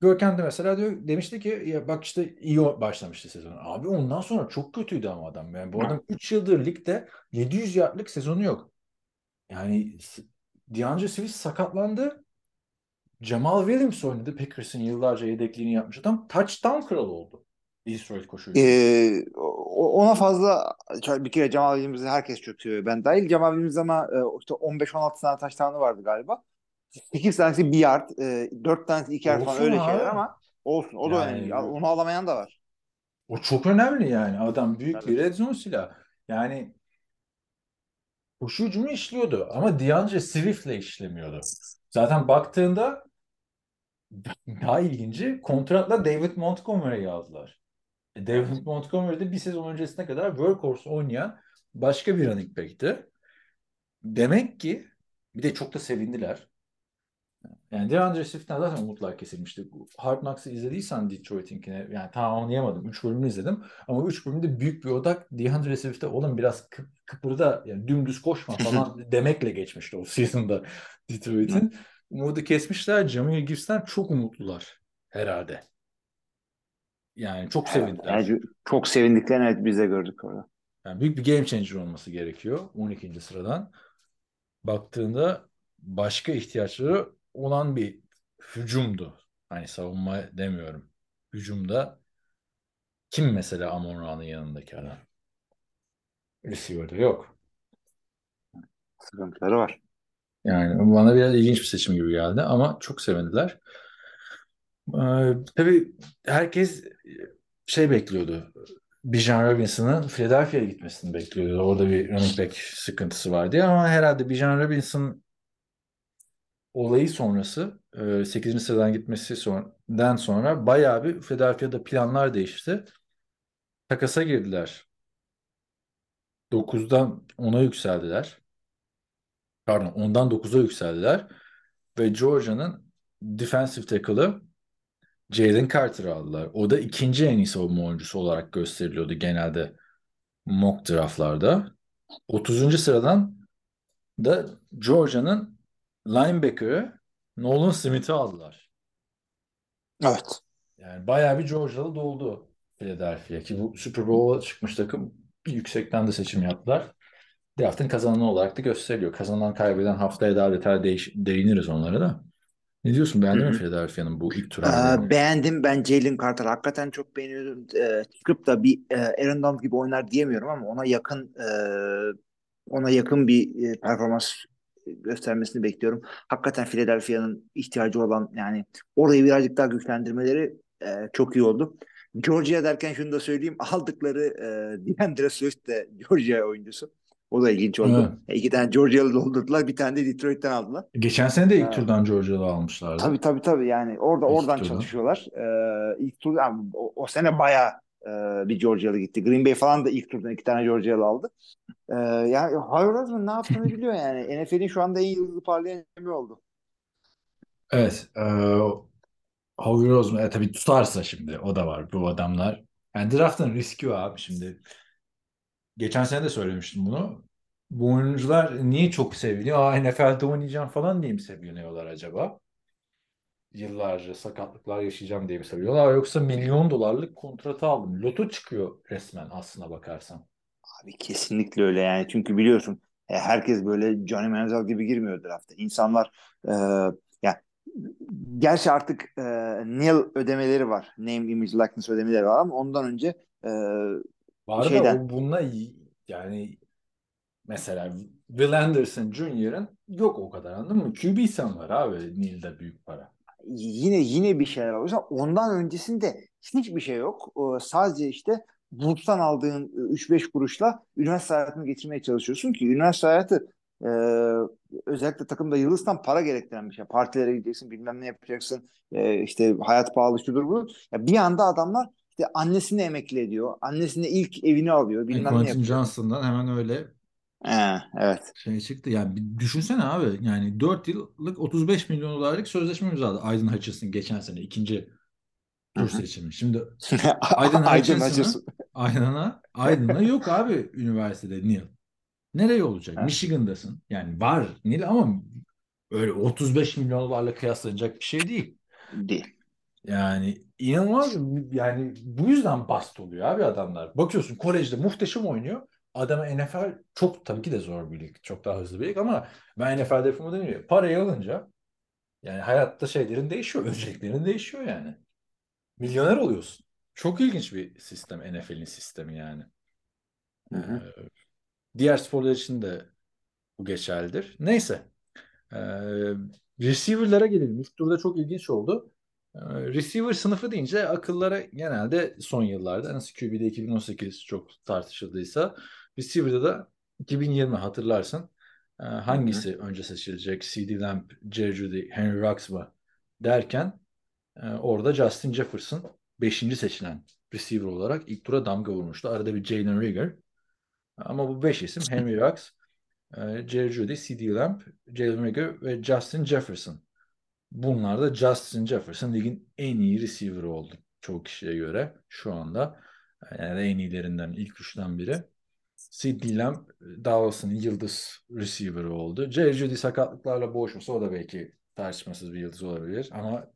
Görkem de mesela diyor, demişti ki ya bak işte iyi başlamıştı sezon. Abi ondan sonra çok kötüydü ama adam. Yani bu adam 3 yıldır ligde 700 yardlık sezonu yok. Yani DeAndre Swift sakatlandı. Jamal Williams oynadı. Packers'ın yıllarca yedekliğini yapmış adam. Touchdown kralı oldu. Detroit koşuyla. Ee, ona fazla bir kere Jamal Williams'ı herkes çok. Ben dahil. Jamal Williams ama e, işte 15-16 tane taştanı vardı galiba. 8 tanesi bir yard, e, 4 tanesi iki yard falan öyle abi. şeyler ama olsun. O da Yani- önemli. Onu alamayan da var. O çok önemli yani. Adam büyük Tabii. bir red zone silahı. Yani koşu hücumu işliyordu ama DeAndre Swift'le işlemiyordu. Zaten baktığında daha ilginci kontratla David Montgomery'i aldılar. E, David Montgomery de bir sezon öncesine kadar workhorse oynayan başka bir running back'ti. Demek ki bir de çok da sevindiler. Yani DeAndre Swift'ten zaten umutlar kesilmişti. Hard Knocks'ı izlediysen Detroit'inkine yani tamam anlayamadım. 3 bölümünü izledim. Ama 3 bölümde büyük bir odak DeAndre Swift'e oğlum biraz kıp, kıpırda yani dümdüz koşma falan demekle geçmişti o season'da Detroit'in. Umudu kesmişler. Jahmyr Gibbs'ten çok umutlular herhalde. Yani çok sevindiler. Yani çok sevindiklerini evet biz de gördük orada. Yani büyük bir game changer olması gerekiyor 12. sıradan. Baktığında başka ihtiyaçları olan bir hücumdu. Hani savunma demiyorum. Hücumda kim mesela Amon Ra'nın yanındaki adam? Receiver'da yok. Sıkıntıları var. Yani bana biraz ilginç bir seçim gibi geldi ama çok sevindiler. Ee, tabii herkes şey bekliyordu. Bijan Robinson'ın Philadelphia'ya gitmesini bekliyordu. Orada bir running back sıkıntısı vardı ama herhalde Bijan Robinson olayı sonrası 8. sıradan gitmesi sonradan sonra bayağı bir Philadelphia'da planlar değişti. Takasa girdiler. 9'dan 10'a yükseldiler. Pardon 10'dan 9'a yükseldiler. Ve Georgia'nın defensive tackle'ı Jalen Carter'ı aldılar. O da ikinci en iyi savunma oyuncusu olarak gösteriliyordu genelde mock draftlarda. 30. sıradan da Georgia'nın linebacker'ı Nolan Smith'i aldılar. Evet. Yani bayağı bir Georgia'lı doldu Philadelphia ki bu Super Bowl'a çıkmış takım yüksekten de seçim yaptılar. Draft'ın kazananı olarak da gösteriliyor. Kazanan kaybeden haftaya daha detaylı değiş- değiniriz onlara da. Ne diyorsun? Beğendin mi Philadelphia'nın bu ilk tur Ee, beğendim. Ben Jalen Carter hakikaten çok beğeniyorum. Ee, çıkıp da bir e, Aaron Donald gibi oynar diyemiyorum ama ona yakın e, ona yakın bir e, performans göstermesini bekliyorum. Hakikaten Philadelphia'nın ihtiyacı olan yani orayı birazcık daha güçlendirmeleri e, çok iyi oldu. Georgia derken şunu da söyleyeyim. Aldıkları e, DeAndre Swift de Georgia oyuncusu. O da ilginç oldu. Evet. İki tane Georgia'lı doldurdular. Bir tane de Detroit'ten aldılar. Geçen sene de ilk evet. turdan Georgia'lı almışlardı. Tabii tabii tabii. Yani orada ilk oradan turdan. çalışıyorlar. Ee, ilk tur yani o, o sene bayağı e, bir Georgia'lı gitti. Green Bay falan da ilk turdan iki tane Georgia'lı aldı. Ee, yani Howard Osman ne yaptığını biliyor yani. NFL'in şu anda en yıldızı parlayan bir oldu. Evet. E, Howard Osman e, tabii tutarsa şimdi o da var bu adamlar. Yani draftın riski var abi şimdi. Geçen sene de söylemiştim bunu. Bu oyuncular niye çok seviliyor? Aa NFL'de oynayacağım falan diye mi seviniyorlar acaba? Yıllarca sakatlıklar yaşayacağım diye mi seviyorlar? Yoksa milyon dolarlık kontratı aldım. Loto çıkıyor resmen aslına bakarsan. Abi kesinlikle öyle yani. Çünkü biliyorsun e, herkes böyle Johnny Manziel gibi girmiyor drafta. İnsanlar e, ya gerçi artık e, nil ödemeleri var. Name, image, likeness ödemeleri var ama ondan önce e, var şeyden... da o bununla yani mesela Will Anderson Jr.'ın yok o kadar anladın mı? QB sen var abi Nil'de büyük para. Yine yine bir şeyler var. Ondan öncesinde hiçbir şey yok. O, sadece işte burstan aldığın 3-5 kuruşla üniversite hayatını geçirmeye çalışıyorsun ki üniversite hayatı e, özellikle takımda yıldızdan para gerektiren bir şey. Partilere gideceksin, bilmem ne yapacaksın. E, işte hayat pahalı şudur bu. Ya bir anda adamlar işte annesini emekli ediyor. Annesine ilk evini alıyor. Bilmem Quentin ne yapıyor. Johnson'dan hemen öyle Ee, evet. şey çıktı. Yani bir düşünsene abi. Yani 4 yıllık 35 milyon dolarlık sözleşme imzaladı Aydın Hutchinson geçen sene ikinci tur seçimi. Şimdi Aydın Hutchinson'a Aydın'a Aydın'a yok abi üniversitede Neil. Nereye olacak? Evet. Michigan'dasın. Yani var Neil ama öyle 35 milyon dolarla kıyaslanacak bir şey değil. Değil. Yani inanılmaz yani bu yüzden bast oluyor abi adamlar. Bakıyorsun kolejde muhteşem oynuyor. Adama NFL çok tabii ki de zor bir lig. Çok daha hızlı bir lig ama ben NFL'de yapımı demiyor. Parayı alınca yani hayatta şeylerin değişiyor. Önceliklerin değişiyor yani. Milyoner oluyorsun. Çok ilginç bir sistem NFL'in sistemi yani. Hı hı. Ee, diğer sporlar için de bu geçerlidir. Neyse. Ee, receiver'lara gelelim. İlk turda çok ilginç oldu. Ee, receiver sınıfı deyince akıllara genelde son yıllarda nasıl QB'de 2018 çok tartışıldıysa receiver'da da 2020 hatırlarsın. Ee, hangisi Hı-hı. önce seçilecek? CD Lamb, Jerry Judy, Henry Rux mı derken e, orada Justin Jefferson 5. seçilen receiver olarak ilk tura damga vurmuştu. Arada bir Jalen Rigger. Ama bu 5 isim Henry Rux, e, Jerry Judy, CD Lamb, Jalen Rigger ve Justin Jefferson. Bunlar da Justin Jefferson ligin en iyi receiver'ı oldu çoğu kişiye göre şu anda. Yani en iyilerinden ilk üçten biri. Sidney Lamb Dallas'ın yıldız receiver'ı oldu. Jerry Judy sakatlıklarla boğuşmasa o da belki tartışmasız bir yıldız olabilir ama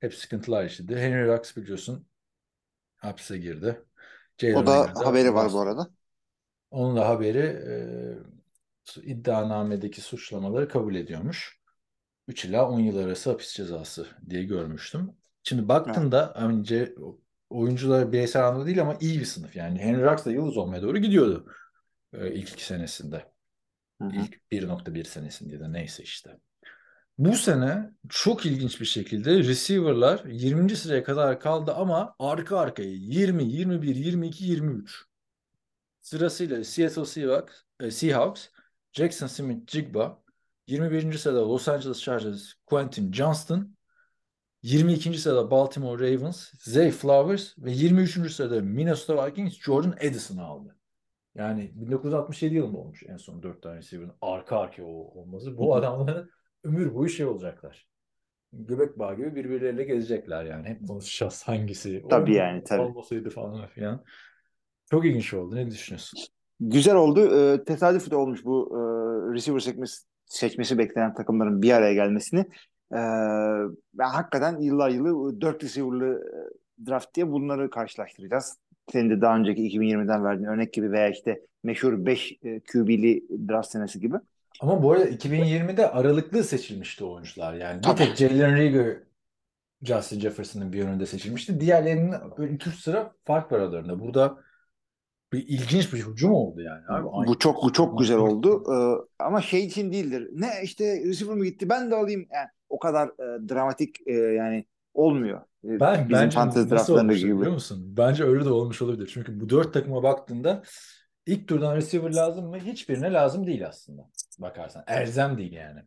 hep sıkıntılar yaşadı. Henry Rux biliyorsun hapse girdi. O Jalen da Rager de haberi var bu arada. Onun da haberi e, iddianamedeki suçlamaları kabul ediyormuş. 3 ila 10 yıl arası hapis cezası diye görmüştüm. Şimdi baktığında önce oyuncular bireysel anlamda değil ama iyi bir sınıf. Yani Henry Ruggs da yıldız olmaya doğru gidiyordu e, ilk iki senesinde. Hı hı. İlk 1.1 senesinde de neyse işte. Bu sene çok ilginç bir şekilde receiver'lar 20. sıraya kadar kaldı ama arka arkaya 20, 21, 22, 23. Sırasıyla Seattle Seahawks, e, Seahawks Jackson Smith-Jigba, 21. sırada Los Angeles Chargers Quentin Johnston, 22. sırada Baltimore Ravens Zay Flowers ve 23. sırada Minnesota Vikings Jordan Edison'ı aldı. Yani 1967 yılında olmuş en son 4 tane receiver'ın arka arkaya o- olması. Bu adamların ömür boyu şey olacaklar. Göbek bağı gibi birbirleriyle gezecekler yani. Hep konuşacağız hangisi. Tabii mu, yani, tabii. Olmasaydı falan filan. Çok ilginç oldu. Ne düşünüyorsun? Güzel oldu. Ee, tesadüf de olmuş bu e, receiver seçmesi, seçmesi beklenen takımların bir araya gelmesini. Ee, ben hakikaten yıllar yılı 4 receiver'lı draft diye bunları karşılaştıracağız. Senin de daha önceki 2020'den verdiğin örnek gibi veya işte meşhur 5 e, QB'li draft senesi gibi. Ama bu arada 2020'de aralıklı seçilmişti oyuncular. Yani bir tek Jalen Reagor Justin Jefferson'ın bir önünde seçilmişti. Diğerlerinin böyle 2-3 sıra fark var aralarında. Burada bir ilginç bir hücum oldu yani. Abi, aynı- Bu çok bu çok güzel oldu. Ee, ama şey için değildir. Ne işte receiver mi gitti ben de alayım. Yani o kadar e, dramatik e, yani olmuyor. E, Ben Bizim bence fantasy nasıl draftlarında olmuş gibi. biliyor musun? Bence öyle de olmuş olabilir. Çünkü bu dört takıma baktığında ilk turdan receiver lazım mı? Hiçbirine lazım değil aslında. Bakarsan. Elzem değil yani.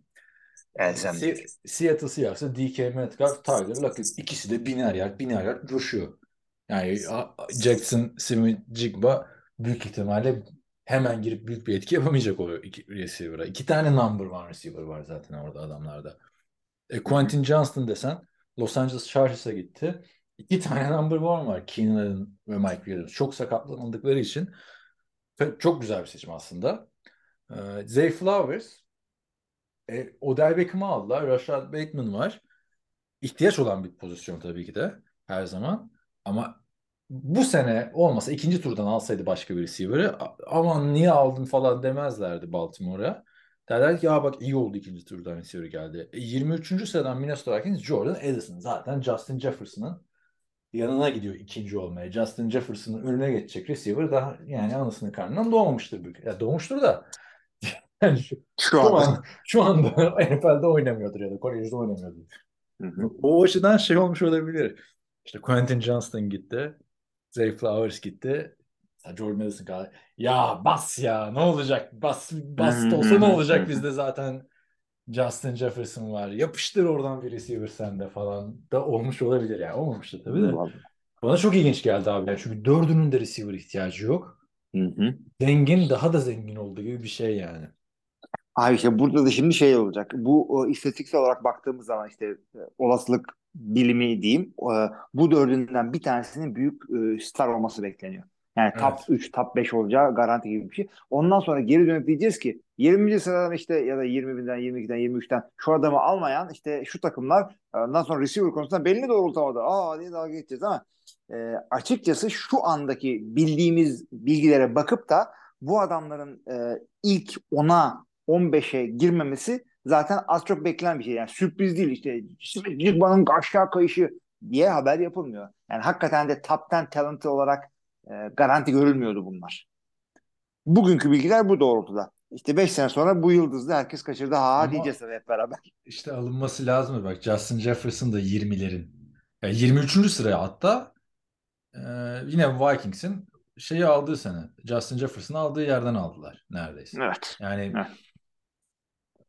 Elzem Se- değil. Seattle Seahawks'a DK Metcalf, Tyler Lockett. ikisi de biner yard, biner yard coşuyor. Yani Jackson, Smith, Jigba büyük ihtimalle hemen girip büyük bir etki yapamayacak o iki receiver'a. İki tane number one receiver var zaten orada adamlarda. E, Quentin Johnston desen Los Angeles Chargers'a gitti. İki tane number one var. Keenan ve Mike Williams. Çok sakatlanıldıkları için çok güzel bir seçim aslında. E, Zay Flowers e, Odell Beckham'ı aldılar. Rashad Bateman var. İhtiyaç olan bir pozisyon tabii ki de her zaman. Ama bu sene olmasa ikinci turdan alsaydı başka bir receiver'ı "A- aman niye aldın falan demezlerdi Baltimore'a. Derler ki ya bak iyi oldu ikinci turdan receiver geldi. E, 23. sıradan Minnesota Vikings Jordan Edison. Zaten Justin Jefferson'ın yanına gidiyor ikinci olmaya. Justin Jefferson'ın önüne geçecek receiver daha yani anasının karnından doğmamıştır. büyük- Ya doğmuştur da yani şu, Şu şu anda. an şu anda NFL'de oynamıyordur ya da kolejde oynamıyordur. Hı hı. O açıdan şey olmuş olabilir. İşte Quentin Johnston gitti. Zay Flowers gitti. Jordan Madison kaldı. Ya bas ya ne olacak? Bas, bas hı olsa ne olacak? Bizde zaten Justin Jefferson var. Yapıştır oradan bir receiver sende falan da olmuş olabilir yani. Olmamıştı tabii de. Bana çok ilginç geldi abi. Yani çünkü dördünün de receiver ihtiyacı yok. Hı hı. Zengin daha da zengin olduğu gibi bir şey yani. Abi işte burada da şimdi şey olacak. Bu o, istatistiksel olarak baktığımız zaman işte e, olasılık bilimi diyeyim. e, bu dördünden bir tanesinin büyük e, star olması bekleniyor. Yani top Evet. 3, top 5 olacağı garanti gibi bir şey. Ondan sonra geri dönüp diyeceğiz ki 20. sıradan işte ya da 20'den, 22'den, 23'ten şu adamı almayan işte şu takımlar ondan sonra receiver konusunda belli doğrultamadı. Aa diye dalga geçeceğiz ama e, açıkçası şu andaki bildiğimiz bilgilere bakıp da bu adamların e, ilk 10'a 15'e girmemesi zaten az çok beklenen bir şey. Yani sürpriz değil işte Jigba'nın aşağı kayışı diye haber yapılmıyor. Yani hakikaten de top 10 talenti olarak e, garanti görülmüyordu bunlar. Bugünkü bilgiler bu doğrultuda. İşte 5 sene sonra bu yıldızda herkes kaçırdı. Ha Ama- diyeceğiz hep beraber. İşte alınması lazım. Bak Justin Jefferson da 20'lerin. Yani 23. sıraya hatta e, yine Vikings'in şeyi aldığı sene. Justin Jefferson'ı aldığı yerden aldılar neredeyse. Evet. Yani Evet.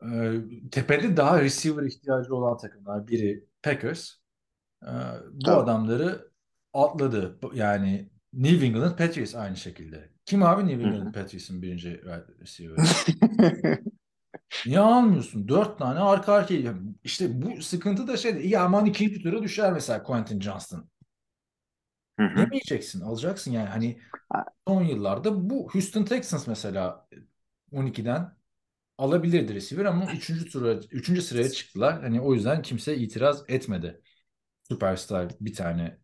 E, tepede daha receiver ihtiyacı olan takımlar. Biri Packers. E, bu Tabii. adamları atladı. Yani New England Patriots aynı şekilde. Kim abi New. England Patriots'ın birinci receiver? Niye almıyorsun? Dört tane arka arkaya. İşte bu sıkıntı da şey. Ya aman ikinci tura düşer mesela Quentin Johnston. Demeyeceksin. Alacaksın yani. Hani son yıllarda bu Houston Texans mesela 12'den alabilirdi receiver ama 3. tura 3. sıraya çıktılar. Hani o yüzden kimse itiraz etmedi. Superstar bir tane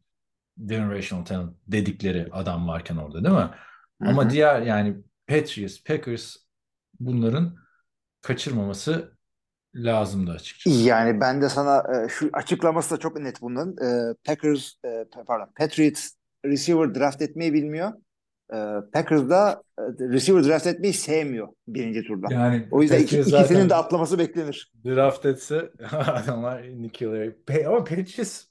generational talent dedikleri adam varken orada değil mi? Ama Hı hı. diğer yani Patriots, Packers bunların kaçırmaması lazımdı açıkçası. Yani ben de sana e, şu açıklaması da çok net bunların. E, Packers e, pardon Patriots receiver draft etmeyi bilmiyor. E, Packers da e, receiver draft etmeyi sevmiyor birinci turda. Yani O yüzden iki- ikisinin de atlaması beklenir. draft etse adamlar. Pe- Ama Patriots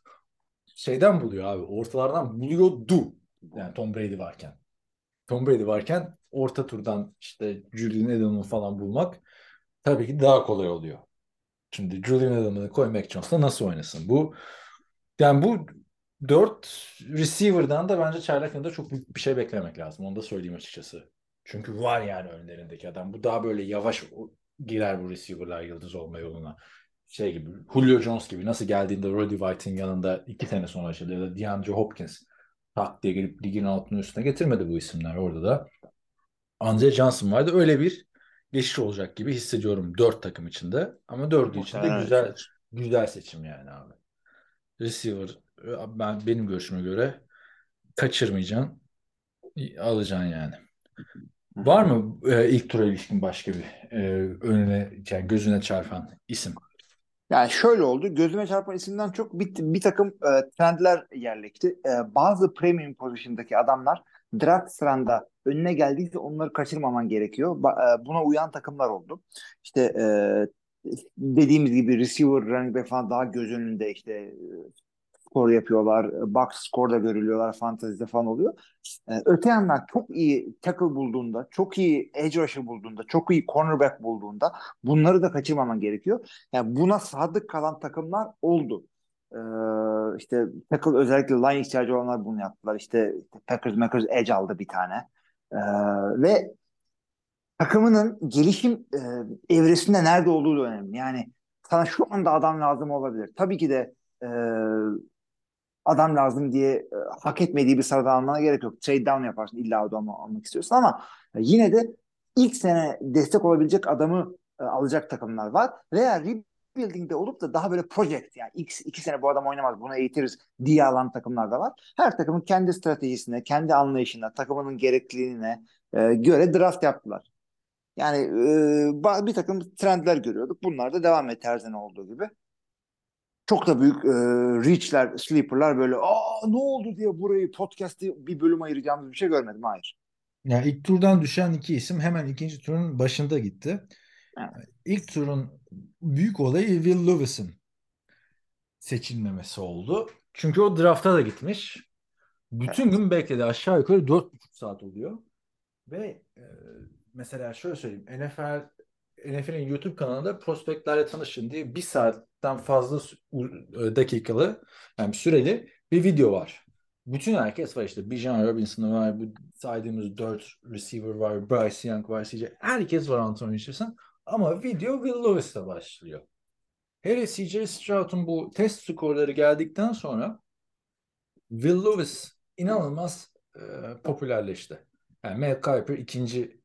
şeyden buluyor abi. Ortalardan buluyordu. Yani Tom Brady varken. Tom Brady varken orta turdan işte Julian Edelman falan bulmak tabii ki daha kolay oluyor. Şimdi Julian Edelman'ı koy Mac Jones'la nasıl oynasın? Bu yani bu dört receiver'dan da bence çaylak yılında çok büyük bir şey beklemek lazım. Onu da söyleyeyim açıkçası. Çünkü var yani önlerindeki adam. Bu daha böyle yavaş girer bu receiver'lar yıldız olma yoluna. Şey gibi Julio Jones gibi nasıl geldiğinde Roddy White'in yanında iki sene sonra yaşadı ya da DeAndre Hopkins tak diye gelip ligin altının üstüne getirmedi bu isimler orada da. Andre Johnson vardı. Öyle bir geçiş olacak gibi hissediyorum dört takım içinde. Ama dördü içinde Muhtemelen güzel güzel seçim yani abi. Receiver ben benim görüşüme göre kaçırmayacaksın. Alacaksın yani. Var mı e, ilk tura ilişkin başka bir e, önüne yani gözüne çarpan isim? Yani şöyle oldu. Gözüme çarpan isimden çok bir, bir takım e, trendler yerleşti. E, bazı premium pozisyondaki adamlar draft sıranda önüne geldiyse onları kaçırmaman gerekiyor. Ba- e, buna uyan takımlar oldu. İşte e, dediğimiz gibi receiver, running back falan daha göz önünde işte skor yapıyorlar. Box score da görülüyorlar. Fantezide falan oluyor. E, öte yandan çok iyi tackle bulduğunda, çok iyi edge rusher bulduğunda, çok iyi cornerback bulduğunda bunları da kaçırmaman gerekiyor. Yani buna sadık kalan takımlar oldu. Ee, işte tackle özellikle line ihtiyacı olanlar bunu yaptılar. İşte Packers Packers edge aldı bir tane. Ee, ve takımının gelişim e, evresinde nerede olduğu da önemli. Yani sana şu anda adam lazım olabilir. Tabii ki de e, adam lazım diye e, hak etmediği bir sıradan almana gerek yok. Trade down yaparsın illa adamı almak istiyorsun ama e, yine de ilk sene destek olabilecek adamı e, alacak takımlar var. Veya rebuilding'de olup da daha böyle project yani ilk iki sene bu adam oynamaz bunu eğitiriz diye alan takımlar da var. Her takımın kendi stratejisine, kendi anlayışına, takımının gerekliliğine e, göre draft yaptılar. Yani e, bir takım trendler görüyorduk. Bunlar da devam etti her olduğu gibi çok da büyük e, reachler, sleeper'lar böyle aa ne oldu diye burayı podcast'ı bir bölüm ayıracağımız bir şey görmedim. Hayır. Yani ilk turdan düşen iki isim hemen ikinci turun başında gitti. Evet. İlk turun büyük olayı Will Lewis'in seçilmemesi oldu. Çünkü o drafta da gitmiş. Bütün Evet. gün bekledi. Aşağı yukarı 4,5 saat oluyor. Ve e, mesela şöyle söyleyeyim. NFL NFL'in YouTube kanalında prospektlerle tanışın diye bir saatten fazla sü- dakikalı yani süreli bir video var. Bütün herkes var işte. Bijan Robinson var. Bu saydığımız 4 receiver var. Bryce Young var. CJ. Herkes var Anthony Richardson. Ama video Will Lewis'le başlıyor. Hele CJ Stroud'un bu test skorları geldikten sonra Will Lewis inanılmaz e, popülerleşti. Yani Mel Kiper ikinci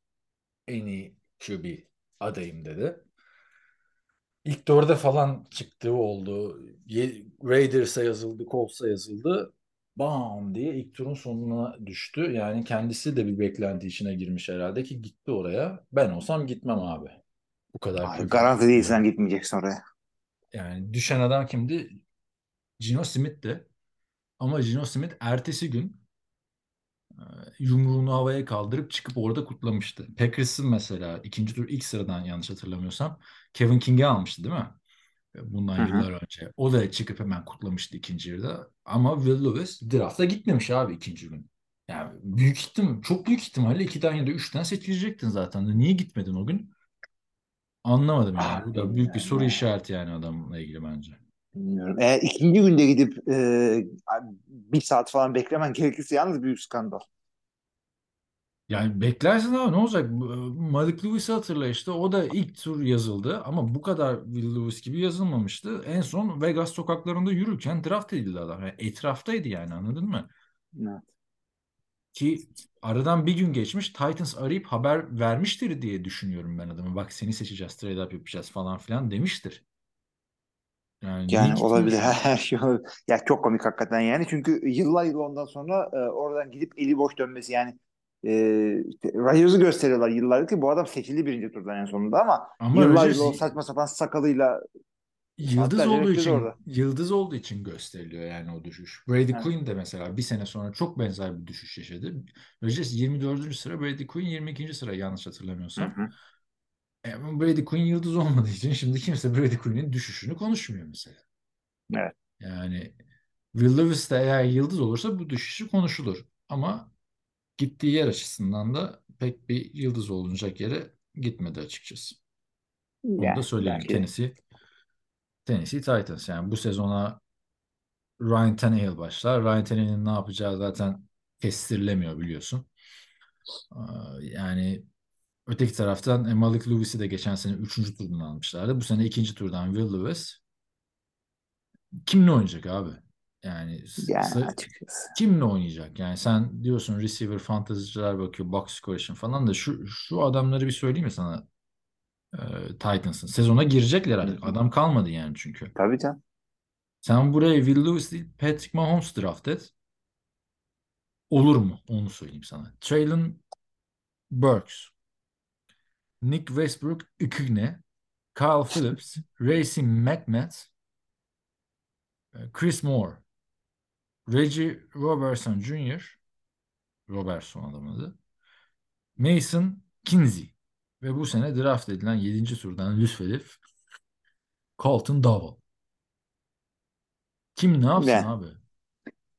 en iyi QB adayım dedi. İlk dörde falan çıktığı oldu. Raiders'a yazıldı, Colts'a yazıldı. Bam diye ilk turun sonuna düştü. Yani kendisi de bir beklenti içine girmiş herhalde ki gitti oraya. Ben olsam gitmem abi. Bu kadar kötü. garanti değilsen gitmeyeceksin oraya. Yani düşen adam kimdi? Gino Smith'ti. Ama Gino Smith ertesi gün yumruğunu havaya kaldırıp çıkıp orada kutlamıştı. Packers'ın mesela ikinci tur ilk sıradan yanlış hatırlamıyorsam Kevin King'i almıştı değil mi? E, Bundan Hı hı. yıllar önce. O da çıkıp hemen kutlamıştı ikinci yarıda. Ama Will Levis drafta gitmemiş abi ikinci gün. Yani büyük ihtim, çok büyük ihtimalle ikiden ya da üçten seçilecektin zaten. Niye gitmedin o gün? Anlamadım yani. Ah, Bu da büyük bir soru işareti yani adamla ilgili bence. Bilmiyorum. Eğer ikinci günde gidip e, bir saat falan beklemen gerekirse yalnız büyük skandal. Yani beklersin abi ne olacak? Malik Lewis'i hatırla işte. O da ilk tur yazıldı ama bu kadar Will Lewis gibi yazılmamıştı. En son Vegas sokaklarında yürürken draft edildi adam. Yani etraftaydı yani anladın mı? Evet. Ki aradan bir gün geçmiş Titans arayıp haber vermiştir diye düşünüyorum ben adamı. Bak seni seçeceğiz, trade up yapacağız falan filan demiştir. Yani, Yani olabilir. Her şey olabilir. Ya çok komik hakikaten yani. Çünkü yıllar yıl ondan sonra e, oradan gidip eli boş dönmesi yani e, işte Rodgers'ı gösteriyorlar yıllardır ki bu adam seçildi birinci turdan en sonunda ama, Ama yıllar Rodgers yıl o saçma sapan sakalıyla Yıldız olduğu için orada. yıldız olduğu için gösteriliyor yani o düşüş. Brady Evet. Quinn de mesela bir sene sonra çok benzer bir düşüş yaşadı. Rodgers 24. sıra, Brady Quinn 22. sıra yanlış Hı hatırlamıyorsam. hı. E, Ama Brady Quinn yıldız olmadığı için şimdi kimse Brady Quinn'in düşüşünü konuşmuyor mesela. Evet. Yani Will Levis de eğer yıldız olursa bu düşüşü konuşulur. Ama gittiği yer açısından da pek bir yıldız olunacak yere gitmedi açıkçası. Onu Yani da söyleyelim. belki. Tennessee, Tennessee Titans. Yani bu sezona Ryan Tannehill başlar. Ryan Tannehill'in ne yapacağı zaten kestirilemiyor biliyorsun. Yani öteki taraftan e, Malik Lewis'i de geçen sene 3. turdan almışlardı. Bu sene 2. turdan Will Levis. Kimle oynayacak abi? Yani, Yani açıkçası. kimle oynayacak? Yani sen diyorsun receiver fantasyciler bakıyor box score için falan da şu şu adamları bir söyleyeyim mi sana? Ee, Titans'ın. Sezona girecekler artık. Adam kalmadı yani çünkü. Tabii canım. Sen buraya Will Lewis değil Patrick Mahomes draft et. Olur mu? Onu söyleyeyim sana. Traylon Burks, Nick Westbrook Ikigne, Kyle Phillips, Racing McMath, Chris Moore, Reggie Robertson Jr. Robertson adamın adı. Mason Kinsey ve bu sene draft edilen 7. turdan lütfedip Colton Dowell. Kim ne yapsın Yani. abi?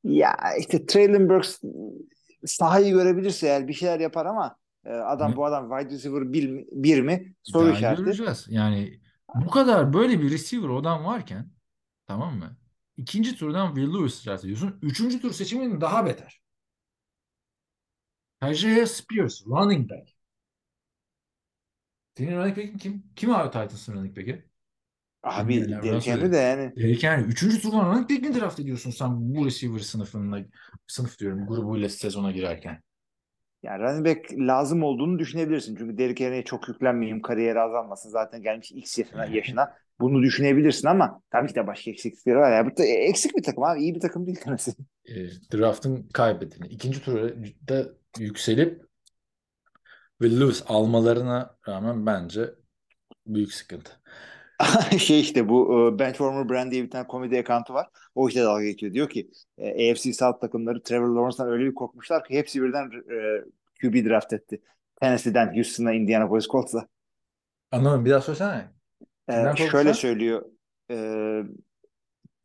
Ya işte Traylon Burks sahayı görebilirse eğer bir şeyler yapar ama adam Ne? bu adam wide receiver bir mi, bir mi? Soru Daha işareti. göreceğiz. Yani bu kadar böyle bir receiver adam varken tamam mı? İkinci turdan Will Lewis draft ediyorsun. Üçüncü tur seçimin daha beter. Tajay Spears running back. Senin running back'in kim? Kim abi Titans'ın running back'i? Abi Derrick Henry de yani Henry. Üçüncü turdan running back mi draft ediyorsun sen bu receiver sınıfında sınıf diyorum grubuyla sezona girerken? Yani running back lazım olduğunu düşünebilirsin. Çünkü Derrick Henry'e çok yüklenmeyeyim, kariyeri azalmasın. Zaten gelmiş X yaşına, yaşına. Bunu düşünebilirsin ama tabii ki de başka eksiklikleri var. Ya. Bu da eksik bir takım abi. iyi bir takım değil Tennessee. e, draft'ın kaybettiğini, ikinci turda yükselip Will Lewis almalarına rağmen bence büyük sıkıntı. şey işte bu e, Benchwarmer Brand diye bir tane komedi account'u var. O işte dalga geçiyor. Diyor ki e, AFC South takımları Trevor Lawrence'dan öyle bir korkmuşlar ki hepsi birden e, QB draft etti. Tennessee'den Houston'a Indianapolis Colts'a. Anlamadım bir daha söylesene. E, Kimden şöyle söylüyor. E,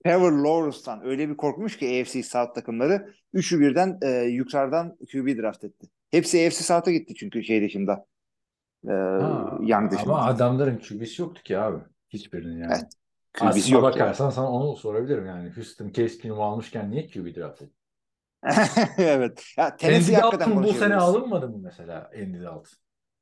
Trevor Lawrence'dan öyle bir korkmuş ki AFC South takımları üçü birden e, yukarıdan QB draft etti. Hepsi AFC South'a gitti çünkü şey dışında. E, Ha, Young dışında. ama adamların QB'si yoktu ki abi. Hiçbirinin yani. Evet, QB'si yoktu. bakarsan sana onu sorabilirim yani. Houston Keenum almışken niye QB draft etti? evet. Ya Andy Tennessee hakikaten Dalton bu sene alınmadı mı mesela Andy Dalton?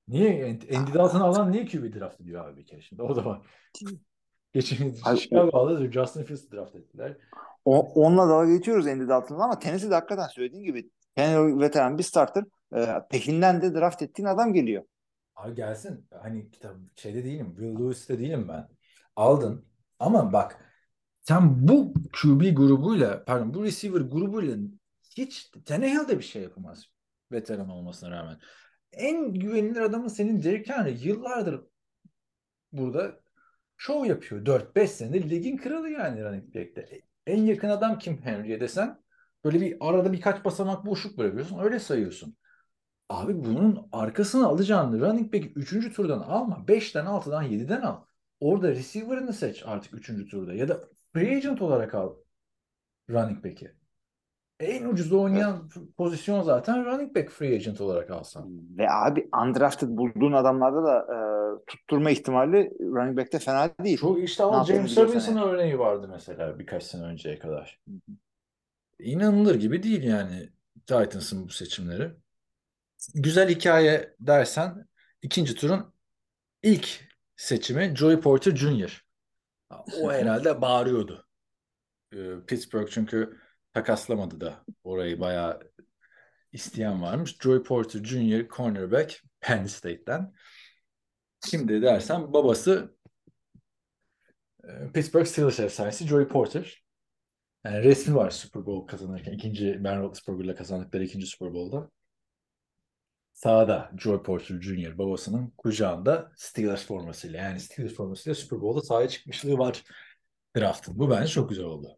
Niye Andy Dalton'ı alan niye QB draft ediyor abi bir kere şimdi? O da var. Geçen Chicago'da Justin Fields draft ettiler. O, onunla dalga geçiyoruz Andy Dalton'la ama Tennessee'de hakikaten söylediğin gibi Tennessee'de veteran bir starter e, peşinden de draft ettiğin adam geliyor. Abi gelsin. Hani kitap şeyde değilim. Will Lewis'te değilim ben. Aldın. Ama bak sen bu QB grubuyla pardon bu receiver grubuyla hiç Tannehill de bir şey yapamaz. Veteran olmasına rağmen. En güvenilir adamın senin Derrick Henry. Yıllardır burada şov yapıyor. 4-5 senedir ligin kralı yani running back'te. En yakın adam kim Henry'e desen böyle bir arada birkaç basamak boşluk bırakıyorsun. Öyle sayıyorsun. Abi bunun arkasını alacağını running back'i 3. turdan alma. 5'ten 6'dan 7'den al. Orada receiver'ını seç artık 3. turda. Ya da free agent olarak al running back'i. En ucuz oynayan pozisyon zaten running back free agent olarak alsan. Ve abi undrafted bulduğun adamlarda da e, tutturma ihtimali running back'te fena değil. Çok işte ama James Robinson örneği vardı mesela birkaç sene önceye kadar. İnanılır gibi değil yani Titans'ın bu seçimleri. Güzel hikaye dersen ikinci turun ilk seçimi Joey Porter Jr. O herhalde bağırıyordu. Ee, Pittsburgh çünkü takaslamadı da orayı bayağı isteyen varmış. Joey Porter Jr. cornerback Penn State'den. Şimdi dersen babası e, Pittsburgh Steelers efsanesi Joey Porter. Yani resmi var Super Bowl kazanırken. ikinci Ben Roethlisberger'la kazandıkları ikinci Super Bowl'da. Sağda Joey Porter Jr. babasının kucağında Steelers formasıyla. Yani Steelers formasıyla Super Bowl'da sahaya çıkmışlığı var draftın. Bu bence çok güzel oldu.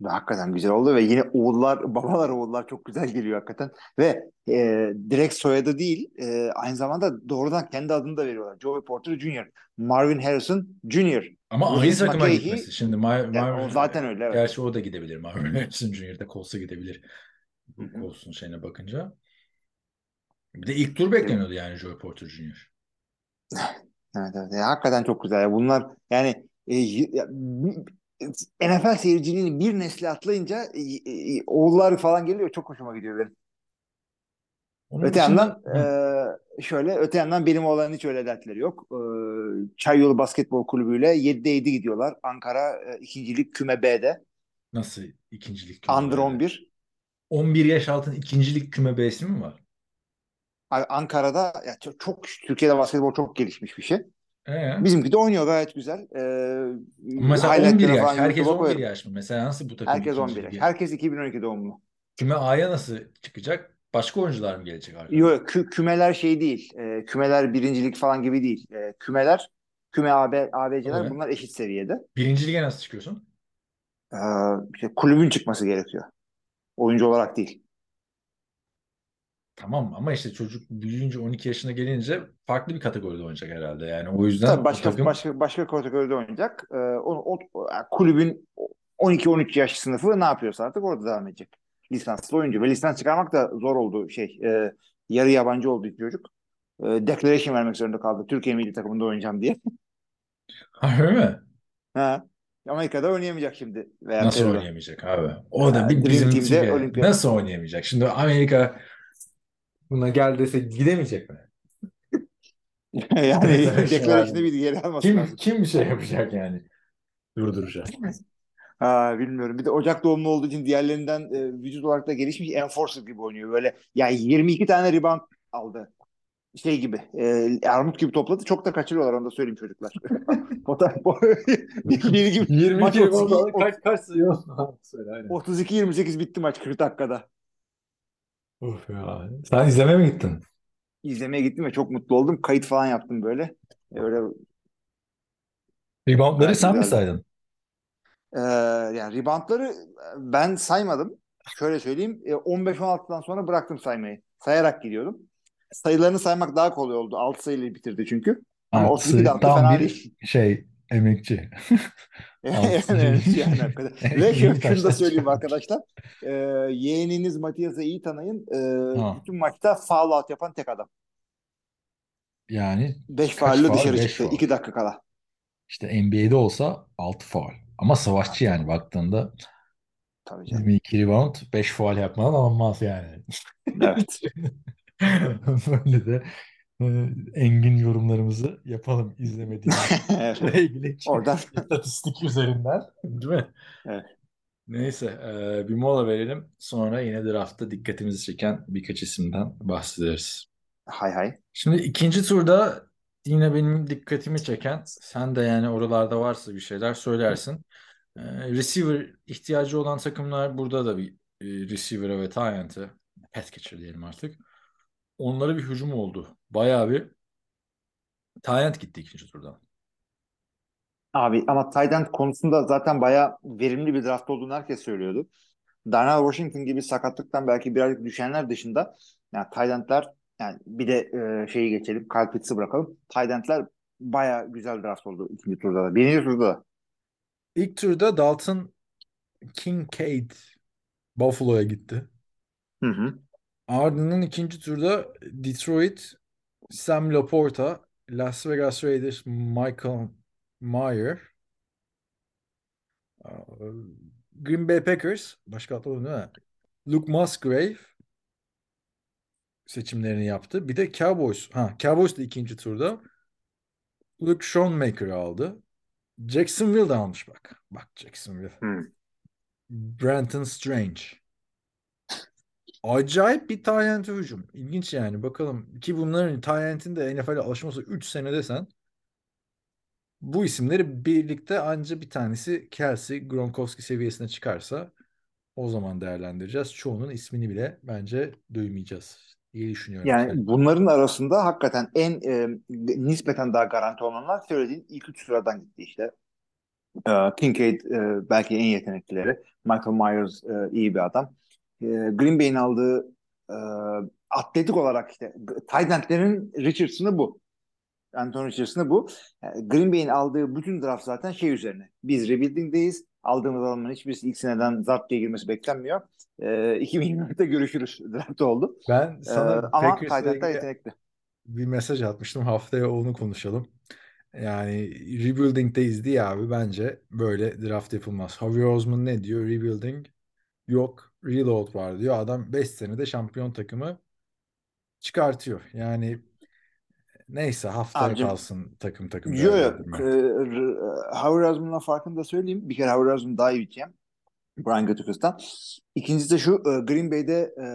Ve hakikaten güzel oldu ve yine oğullar, babalar oğullar çok güzel geliyor hakikaten. Ve e, direkt soyadı değil, e, aynı zamanda doğrudan kendi adını da veriyorlar. Joey Porter Jr., Marvin Harrison Jr. Ama aynı takıma gitmesi. Şimdi Mar Yani Marvin, o zaten öyle, evet. Gerçi o da gidebilir. Marvin Harrison Jr. de Colts'a gidebilir. Colts'un şeyine bakınca. Bir de ilk tur bekleniyordu yani Joey Porter Jr. Evet, evet. Ya, hakikaten çok güzel. Ya. Bunlar yani e, ya, NFL seyirciliğini bir nesli atlayınca e, e, oğullar falan geliyor. Çok hoşuma gidiyor benim. Onun Öte dışında- yandan Hı. e, şöyle öte yandan benim oğlanın hiç öyle dertleri yok. E, Çayyolu Basketbol Kulübü'yle 7'de 7 gidiyorlar. Ankara e, ikincilik küme B'de. Nasıl ikincilik küme Under B'de? 11. 11 yaş altın ikincilik küme B'si mi var? Ankara'da ya çok, çok Türkiye'de basketbol çok gelişmiş bir şey. Ee? Bizimki de oynuyor gayet güzel. E, Mesela highlight'lara 11 yaş. Herkes YouTube'a 11 koyarım. yaş mı? Mesela nasıl bu takım Herkes 11 ikincilik? yaş. Herkes 2012 doğumlu. Küme A'ya nasıl çıkacak? Başka oyuncular mı gelecek arkadan? Yok kü- kümeler şey değil. E, kümeler birincilik falan gibi değil. E, kümeler küme AB, ABC'ler Evet. bunlar eşit seviyede. Birinci lige nasıl çıkıyorsun? E, işte kulübün çıkması gerekiyor. Oyuncu olarak değil. Tamam ama işte çocuk büyüyünce 12 yaşına gelince farklı bir kategoride oynayacak herhalde. Yani o yüzden Tabii başka takım başka başka kategoride oynayacak. E, o, o, yani kulübün 12-13 yaş sınıfı ne yapıyorsa artık orada devam edecek. Lisanslı oyuncu ve lisans çıkarmak da zor oldu şey. E, yarı yabancı oldu çocuk. E, declaration vermek zorunda kaldı. Türkiye milli takımında oynayacağım diye. Harbi mi? Ha. Amerika'da oynayamayacak şimdi. Veya Nasıl Peru'da. oynayamayacak abi? O da bir Dream bizim Team'de. Nasıl oynayamayacak? Şimdi Amerika buna gel dese gidemeyecek mi? yani yani. bir geri alması Kim lazım. kim bir şey yapacak yani? Durduracak. Ha, bilmiyorum. Bir de Ocak doğumlu olduğu için diğerlerinden e, vücut olarak da gelişmiş enforcer gibi oynuyor. Böyle yani 22 tane rebound aldı. Şey gibi. E, armut gibi topladı. Çok da kaçırıyorlar onu da söyleyeyim çocuklar. Gibi 22 maç rebound 32, kaç kaç sayıyor? Söyle aynen. 32-28 bitti maç 40 dakikada. Of ya. Sen izlemeye mi gittin? İzlemeye gittim ve çok mutlu oldum. Kayıt falan yaptım böyle. E, Öyle Reboundları Gayet sen mi güzeldi. saydın? Ee, yani reboundları ben saymadım. Şöyle söyleyeyim. e, 15-16'dan sonra bıraktım saymayı. Sayarak gidiyordum. Sayılarını saymak daha kolay oldu. 6 sayıyla bitirdi çünkü. Ama Altı 32 de altı tam fena bir değil. şey emekçi. yani, sayı. yani hakikaten. Ve şunu, da söyleyeyim arkadaşlar. Ee, yeğeniniz Matias'ı iyi tanıyın. Ha. bütün maçta foul out yapan tek adam. Yani 5 kaç faulle faul? dışarı Beş çıktı. faul. 2 dakika kala. İşte NBA'de olsa 6 faul. Ama savaşçı yani baktığında Tabii canım. 22 rebound 5 faul yapmadan alınmaz yani. Evet. Böyle de e, engin yorumlarımızı yapalım izlemediğimizle ilgili Oradan istatistik üzerinden değil mi? Evet. Neyse e, bir mola verelim sonra yine draftta dikkatimizi çeken birkaç isimden bahsederiz. hay hay. Şimdi ikinci turda yine benim dikkatimi çeken sen de yani oralarda varsa bir şeyler söylersin. E, receiver ihtiyacı olan takımlar burada da bir e, receiver'a ve tight end'e pass catcher diyelim artık. Onlara bir hücum oldu. Bayağı bir end gitti ikinci turdan. Abi ama end konusunda zaten bayağı verimli bir draft olduğunu herkes söylüyordu. Darnell Washington gibi sakatlıktan belki birazcık düşenler dışında yani endler yani bir de e, şeyi geçelim. Kyle Pitts'i bırakalım. Tight endler bayağı güzel draft oldu ikinci turda da. Birinci turda da. İlk turda Dalton Kincaid Buffalo'ya gitti. Hı hı. Ardından ikinci turda Detroit Sam Laporta, Las Vegas Raiders Michael Mayer, Green Bay Packers başka atladım değil mi? Luke Musgrave seçimlerini yaptı. Bir de Cowboys. Ha, Cowboys da ikinci turda Luke Schoonmaker'ı aldı. Jacksonville'da almış bak. Bak Jacksonville. Hı. Brenton Strange. Acayip bir Tyent hücum. İlginç yani. Bakalım ki bunların Tyent'in de NFL'e alışması 3 sene desen Bu isimleri birlikte anca bir tanesi Kelsey, Gronkowski seviyesine çıkarsa o zaman değerlendireceğiz. Çoğunun ismini bile bence duymayacağız diye düşünüyorum. Yani bunların arasında hakikaten en e, nispeten daha garanti olanlar söylediğin ilk üç sıradan gitti işte. E, Kincaid e, belki en yeteneklileri. Michael Myers e, iyi bir adam. E, Green Bay'in aldığı e, atletik olarak işte tight endlerin Richardson'ı bu. Anthony Richardson'ı bu. Yani Green Bay'in aldığı bütün draft zaten şey üzerine. Biz rebuilding'deyiz. Aldığımız adamların hiçbirisi ilk seneden zart diye girmesi beklenmiyor. E, 2024'te görüşürüz draft oldu. Ben sana Ee, ama yetenekli. bir mesaj atmıştım. Haftaya onu konuşalım. Yani rebuilding'deyiz diye abi bence böyle draft yapılmaz. Javier Osman ne diyor? Rebuilding yok. Reload var diyor. Adam 5 senede şampiyon takımı çıkartıyor. Yani neyse haftaya Abicim, kalsın takım takım Yo yo. değerlendirme. Howard Osman'la farkını da söyleyeyim. Bir kere Osman daha iyi GM. Brian Gutekunst'tan. İkincisi de şu e, Green Bay'de e,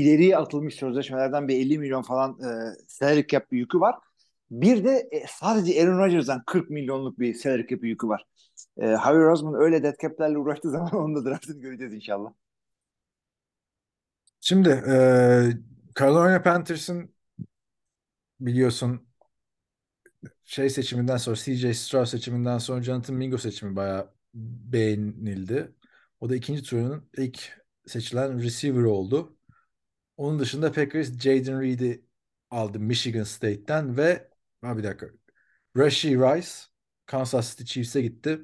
ileriye atılmış sözleşmelerden bir 50 milyon falan e, salary cap bir yükü var. Bir de e, sadece Aaron Rodgers'dan 40 milyonluk bir salary cap yükü var. E, Javier Osman öyle dead cap'lerle uğraştığı zaman onun da draftını göreceğiz inşallah. Şimdi e, Carolina Panthers'ın biliyorsun şey seçiminden sonra CJ Stroud seçiminden sonra Jonathan Mingo seçimi bayağı beğenildi. O da ikinci turunun ilk seçilen receiver oldu. Onun dışında Packers Jaden Reed'i aldı Michigan State'ten ve ha bir dakika Rashee Rice Kansas City Chiefs'e gitti.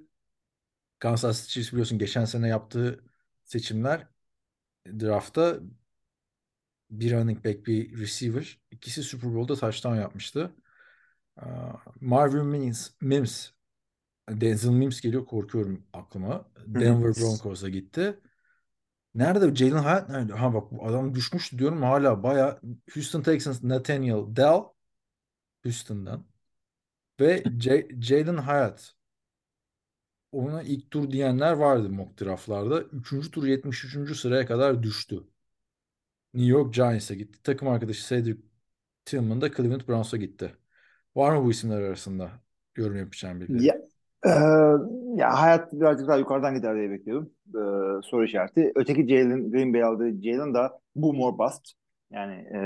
Kansas City Chiefs biliyorsun geçen sene yaptığı seçimler draftta bir running back bir receiver ikisi Super Bowl'da touchdown yapmıştı. Marvin Mims, Mims Denzel Mims geliyor korkuyorum aklıma. Denver Broncos'a gitti. Nerede Jalen Hyatt nerede? Ha bak bu adam düşmüş diyorum hala baya Houston Texans Nathaniel Dell Houston'dan ve Jalen Hyatt ona ilk tur diyenler vardı mock draftlarda. Üçüncü tur 73. sıraya kadar düştü. New York Giants'a gitti. Takım arkadaşı Cedric Tillman da Cleveland Browns'a gitti. Var mı bu isimler arasında yorum yapacağım birileri? Ya, e, ya hayat birazcık daha yukarıdan gider diye bekliyordum. E, soru işareti. Öteki Jalen, Green Bay aldığı Jalen da bu more bust. Yani e,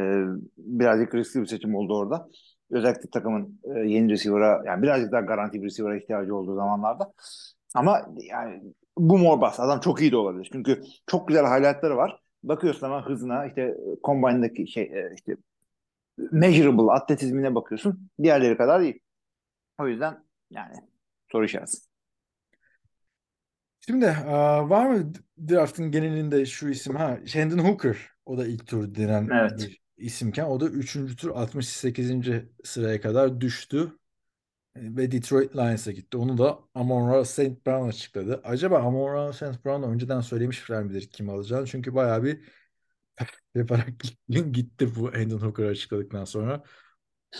birazcık riskli bir seçim oldu orada. Özellikle takımın e, yeni receiver'a yani birazcık daha garanti bir receiver'a ihtiyacı olduğu zamanlarda. Ama yani bu more bust. Adam çok iyi de olabilir. Çünkü çok güzel highlightları var. Bakıyorsun ama hızına işte combine'daki şey e, işte measurable atletizmine bakıyorsun. Diğerleri kadar değil. O yüzden yani soru işareti. Şimdi e, var mı draftın genelinde şu isim? Ha, Shandon Hooker. O da ilk tur denen Evet. bir isimken o da 3. tur 68. sıraya kadar düştü ve Detroit Lions'a gitti. Onu da Amon-Ra St. Brown açıkladı. Acaba Amon-Ra St. Brown'a önceden söylemişler midir kim alacağını? Çünkü bayağı bir yaparak gitti bu Hendon Hooker açıkladıktan sonra.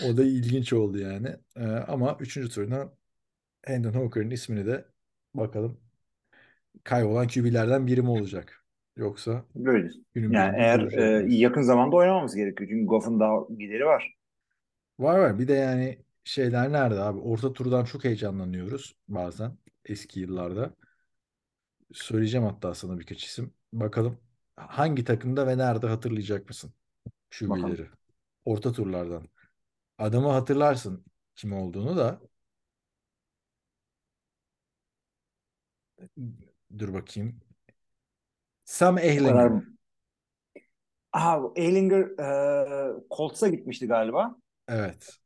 O da ilginç oldu yani. E, ama 3. turdan Hendon Hooker'ın ismini de bakalım kaybolan QB'lerden biri mi olacak? Yoksa Böyle. Yani eğer görecek e, yakın zamanda oynamamız gerekiyor. Çünkü Goff'un daha gideri var. Var var. Bir de yani şeyler nerede abi? Orta turdan çok heyecanlanıyoruz bazen eski yıllarda. Söyleyeceğim hatta sana birkaç isim. Bakalım hangi takımda ve nerede hatırlayacak mısın Bakalım. QB'leri? Orta turlardan. Adamı hatırlarsın kim olduğunu da. Dur bakayım. Sam Ehlinger. Aha, Ehlinger e, Colts'a gitmişti galiba. Evet.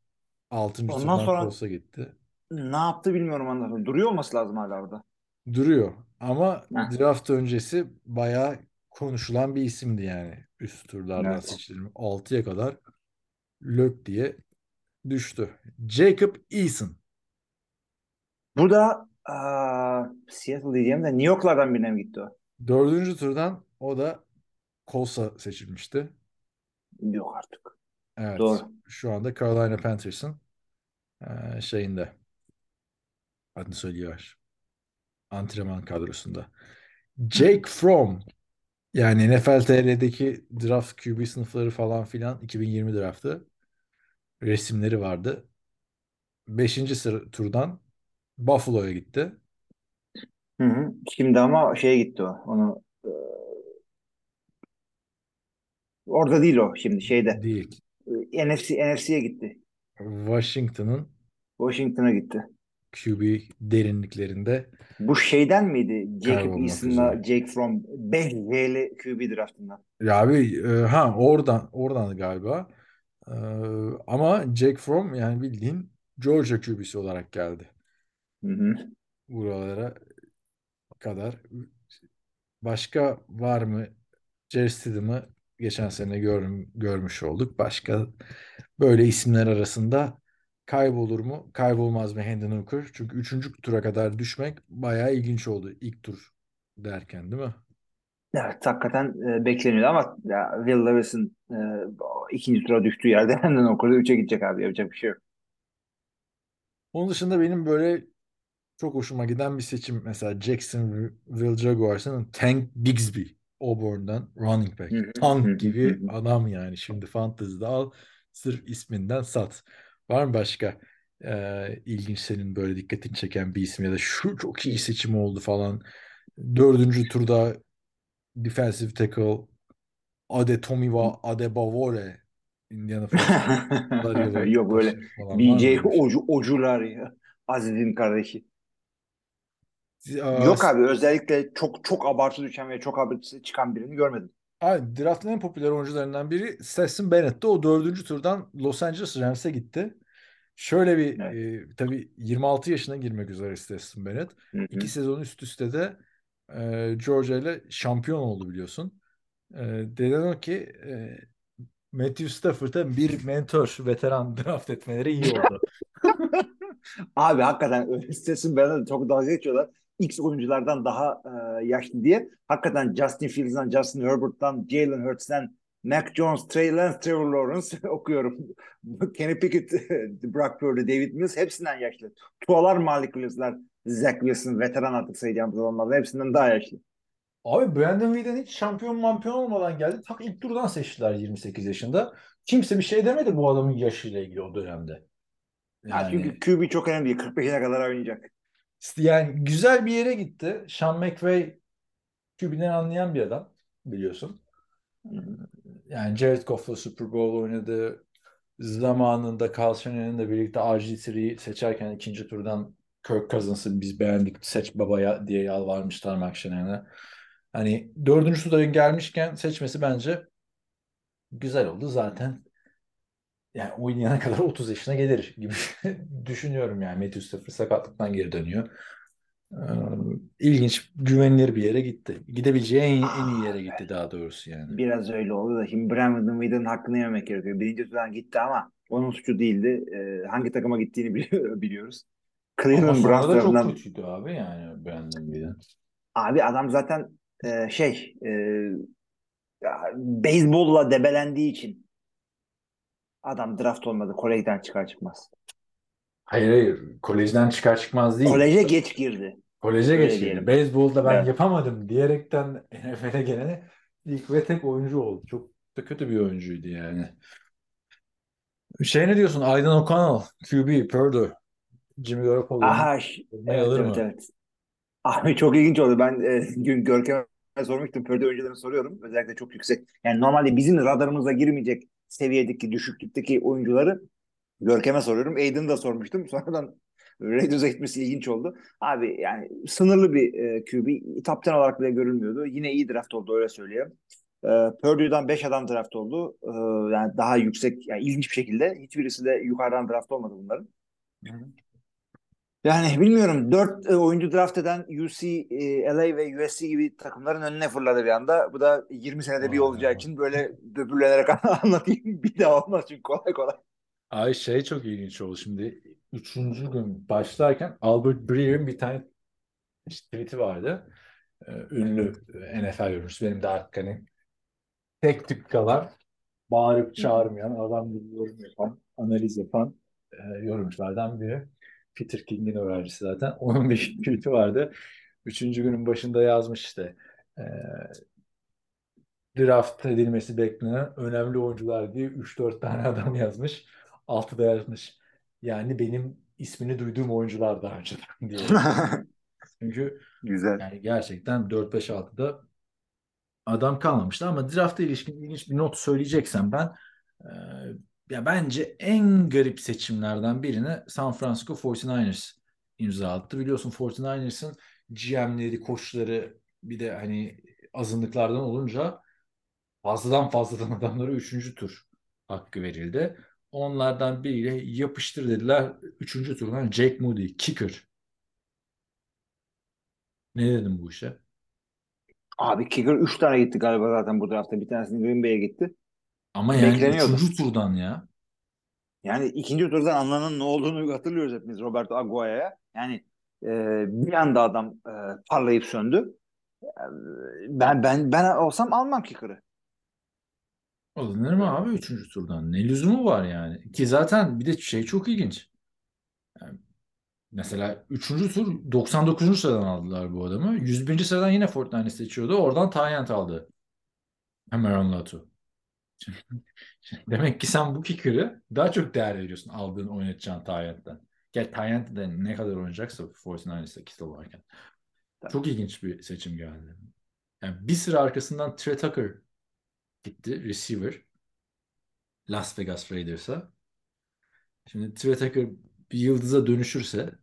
6. Ondan turdan sonra- Colts'a gitti. Ne yaptı bilmiyorum ondan sonra. Duruyor olması lazım hala orada. Duruyor. Ama Heh. draft öncesi bayağı konuşulan bir isimdi yani. Üst turlardan Evet. seçilim. 6'ya kadar lök diye düştü. Jacob Eason. Bu da e, Seattle diyeceğim de New York'lardan birine mi gitti o? Dördüncü turdan o da Colts'a seçilmişti. Yok artık. Evet. Doğru. Şu anda Carolina Panthers'ın eee, şeyinde adını söylüyor. Antrenman kadrosunda. Jake Fromm yani NFL TR'deki draft QB sınıfları falan filan 2020 draftı resimleri vardı. Beşinci sıra turdan Buffalo'ya gitti. Hı hı. Şimdi ama şeye gitti o. Onu e, orada değil o şimdi şeyde. Değil. E, NFC NFC'ye gitti. Washington'ın Washington'a gitti. QB derinliklerinde Bu şeyden miydi? Jacob Eason'la. Jake Fromm 5 J'li QB draftından. ya abi e, ha oradan oradan galiba. E, ama Jake Fromm yani bildiğin Georgia QB'si olarak geldi. Hı hı. Buralara kadar. Başka var mı? Jerry Stidham'ı geçen sene gör, görmüş olduk. Başka böyle isimler arasında kaybolur mu? Kaybolmaz mı Hendon Hooker? Çünkü üçüncü tura kadar düşmek bayağı ilginç oldu ilk tur derken değil mi? Evet hakikaten e, bekleniyordu ama ya, Will Levis'in e, ikinci tura düştüğü yerde hemen okurda 3'e gidecek abi yapacak bir şey yok. Onun dışında benim böyle çok hoşuma giden bir seçim mesela Jacksonville Jaguars'ın Tank Bigsby Auburn'dan running back. Tank gibi adam yani. Şimdi fantasy'de al sırf isminden sat. Var mı başka e, ilginç senin böyle dikkatini çeken bir isim ya da şu çok iyi seçim oldu falan. Dördüncü turda defensive tackle Adetomiwa Adebawore Indiana Yok öyle BJ? Ocu, Ocular ya. Aziz'in kardeşi. Yok abi özellikle çok çok abartı düşen ve çok abartı çıkan birini görmedim. Abi, draftın en popüler oyuncularından biri Stetson Bennett de o dördüncü turdan Los Angeles Rams'e gitti. Şöyle bir Evet. e, tabii 26 yaşına girmek üzere Stetson Bennett. Hı hı. İki sezon üst üste de e, Georgia ile şampiyon oldu biliyorsun. E, denen o ki e, Matthew Stafford'a bir mentor, veteran draft etmeleri iyi oldu. Abi hakikaten bana da çok dalga geçiyorlar. X oyunculardan daha e, yaşlı diye. Hakikaten Justin Fields'dan, Justin Herbert'tan, Jalen Hurts'tan, Mac Jones, Trey Lance, Trevor Lawrence okuyorum. Kenny Pickett, Brock Purdy, David Mills hepsinden yaşlı. Tualar Malik Williams'lar, Zach Wilson, veteran artık sayacağımız adamlar hepsinden daha yaşlı. Abi Brandon Whedon hiç şampiyon mampiyon olmadan geldi. Tak ilk turdan seçtiler 28 yaşında. Kimse bir şey demedi bu adamın yaşıyla ilgili o dönemde. Yani çünkü QB çok önemli değil. 45'ine kadar oynayacak. Yani güzel bir yere gitti. Sean McVay QB'den anlayan bir adam biliyorsun. Yani Jared Goff'la Super Bowl oynadı. Zamanında Carl Shannon'ın da birlikte RG3'yi seçerken ikinci turdan Kirk Cousins'ı biz beğendik seç babaya diye yalvarmışlar Mark Shannon'a. Hani dördüncü turda gelmişken seçmesi bence güzel oldu zaten. Yani oynayana kadar 30 yaşına gelir gibi düşünüyorum yani. Matthew Stafford sakatlıktan geri dönüyor. Ee, ilginç, güvenilir bir yere gitti. Gidebileceği en, en iyi yere gitti daha doğrusu yani. Biraz öyle oldu da şimdi Brandon Whedon'ın hakkını yememek gerekiyor. Birinci turdan gitti ama onun suçu değildi. Ee, hangi takıma gittiğini bili- biliyoruz. Cleveland Browns da çok tarafından kötüydü abi yani Brandon Whedon. abi adam zaten e, şey e, beyzbolla debelendiği için adam draft olmadı. Kolejden çıkar çıkmaz. Hayır hayır. Kolejden çıkar çıkmaz değil. Koleje geç girdi. Koleje Öyle geçti. diyelim. Beyzbolda ben Evet. yapamadım diyerekten NFL'e gelene ilk ve tek oyuncu oldu. Çok da kötü bir oyuncuydu yani. Şey ne diyorsun? Aidan O'Connell, QB, Purdue, Jimmy Garoppolo'nun Aha ş- formayı evet alır evet mı? evet. Abi çok ilginç oldu. Ben e, gün Görkem'e sormuştum. Pörde oyuncularını soruyorum. Özellikle çok yüksek. Yani normalde bizim radarımıza girmeyecek seviyedeki, düşüklükteki oyuncuları Görkem'e soruyorum. Aiden'ı da sormuştum. Sonradan Raiders'a gitmesi ilginç oldu. Abi yani sınırlı bir e, QB. Top 10 olarak bile görülmüyordu. Yine iyi draft oldu öyle söyleyeyim. E, Purdue'dan 5 adam draft oldu. E, yani daha yüksek, yani ilginç bir şekilde. Hiçbirisi de yukarıdan draft olmadı bunların. Yani bilmiyorum. Dört e, oyuncu draft eden UC, e, LA ve USC gibi takımların önüne fırladı bir anda. Bu da 20 senede bir olacağı için böyle böbürlenerek anlatayım. Bir daha olmaz çünkü kolay kolay. Ay şey çok ilginç oldu şimdi. Üçüncü gün başlarken Albert Breer'in bir tane işte tweet'i vardı. Ee, ünlü NFL yorumcusu. Benim de hani tek tük kalan bağırıp çağırmayan, adam gibi yorum yapan, analiz yapan e, yorumculardan biri. Peter King'in öğrencisi zaten. Onun bir tweet'i vardı. Üçüncü günün başında yazmış işte. E, draft edilmesi beklenen önemli oyuncular diye 3-4 tane adam yazmış. Altıda yazmış. Yani benim ismini duyduğum oyuncular daha önceden diye. Çünkü Güzel. yani gerçekten 4-5-6'da adam kalmamıştı ama draft'a ilişkin ilginç bir not söyleyeceksem ben e, ya bence en garip seçimlerden birini San Francisco 49ers imza attı. Biliyorsun 49ers'ın GM'leri, koçları bir de hani azınlıklardan olunca fazladan fazladan adamlara 3. tur hakkı verildi. Onlardan biriyle yapıştır dediler. 3. turdan Jake Moody, kicker. Ne dedim bu işe? Abi kicker 3 tane gitti galiba zaten bu draftta. Bir tanesini Green Bay'e gitti. Ama yani Bekleniyordu. 3. turdan ya. Yani ikinci turdan anlanan ne olduğunu hatırlıyoruz hepimiz Roberto Aguaya'ya. Yani e, bir anda adam e, parlayıp söndü. E, Ben ben ben olsam almam kicker'ı. Alınır mı abi 3. turdan? Ne lüzumu var yani? Ki zaten bir de şey çok ilginç. Yani mesela 3. tur 99. sıradan aldılar bu adamı. 101. sıradan yine Fortnite seçiyordu. Oradan Tayyent aldı. Hemen Latu. Demek ki sen bu kicker'ı daha çok değer veriyorsun aldığın oynatacağın Tayyent'ten. Gel Tayyent de ne kadar oynayacaksa 49ers'ta Kittle varken. Çok ilginç bir seçim geldi. Yani bir sıra arkasından Trey Tucker gitti. Receiver. Las Vegas Raiders'a. Şimdi Trey Tucker bir yıldıza dönüşürse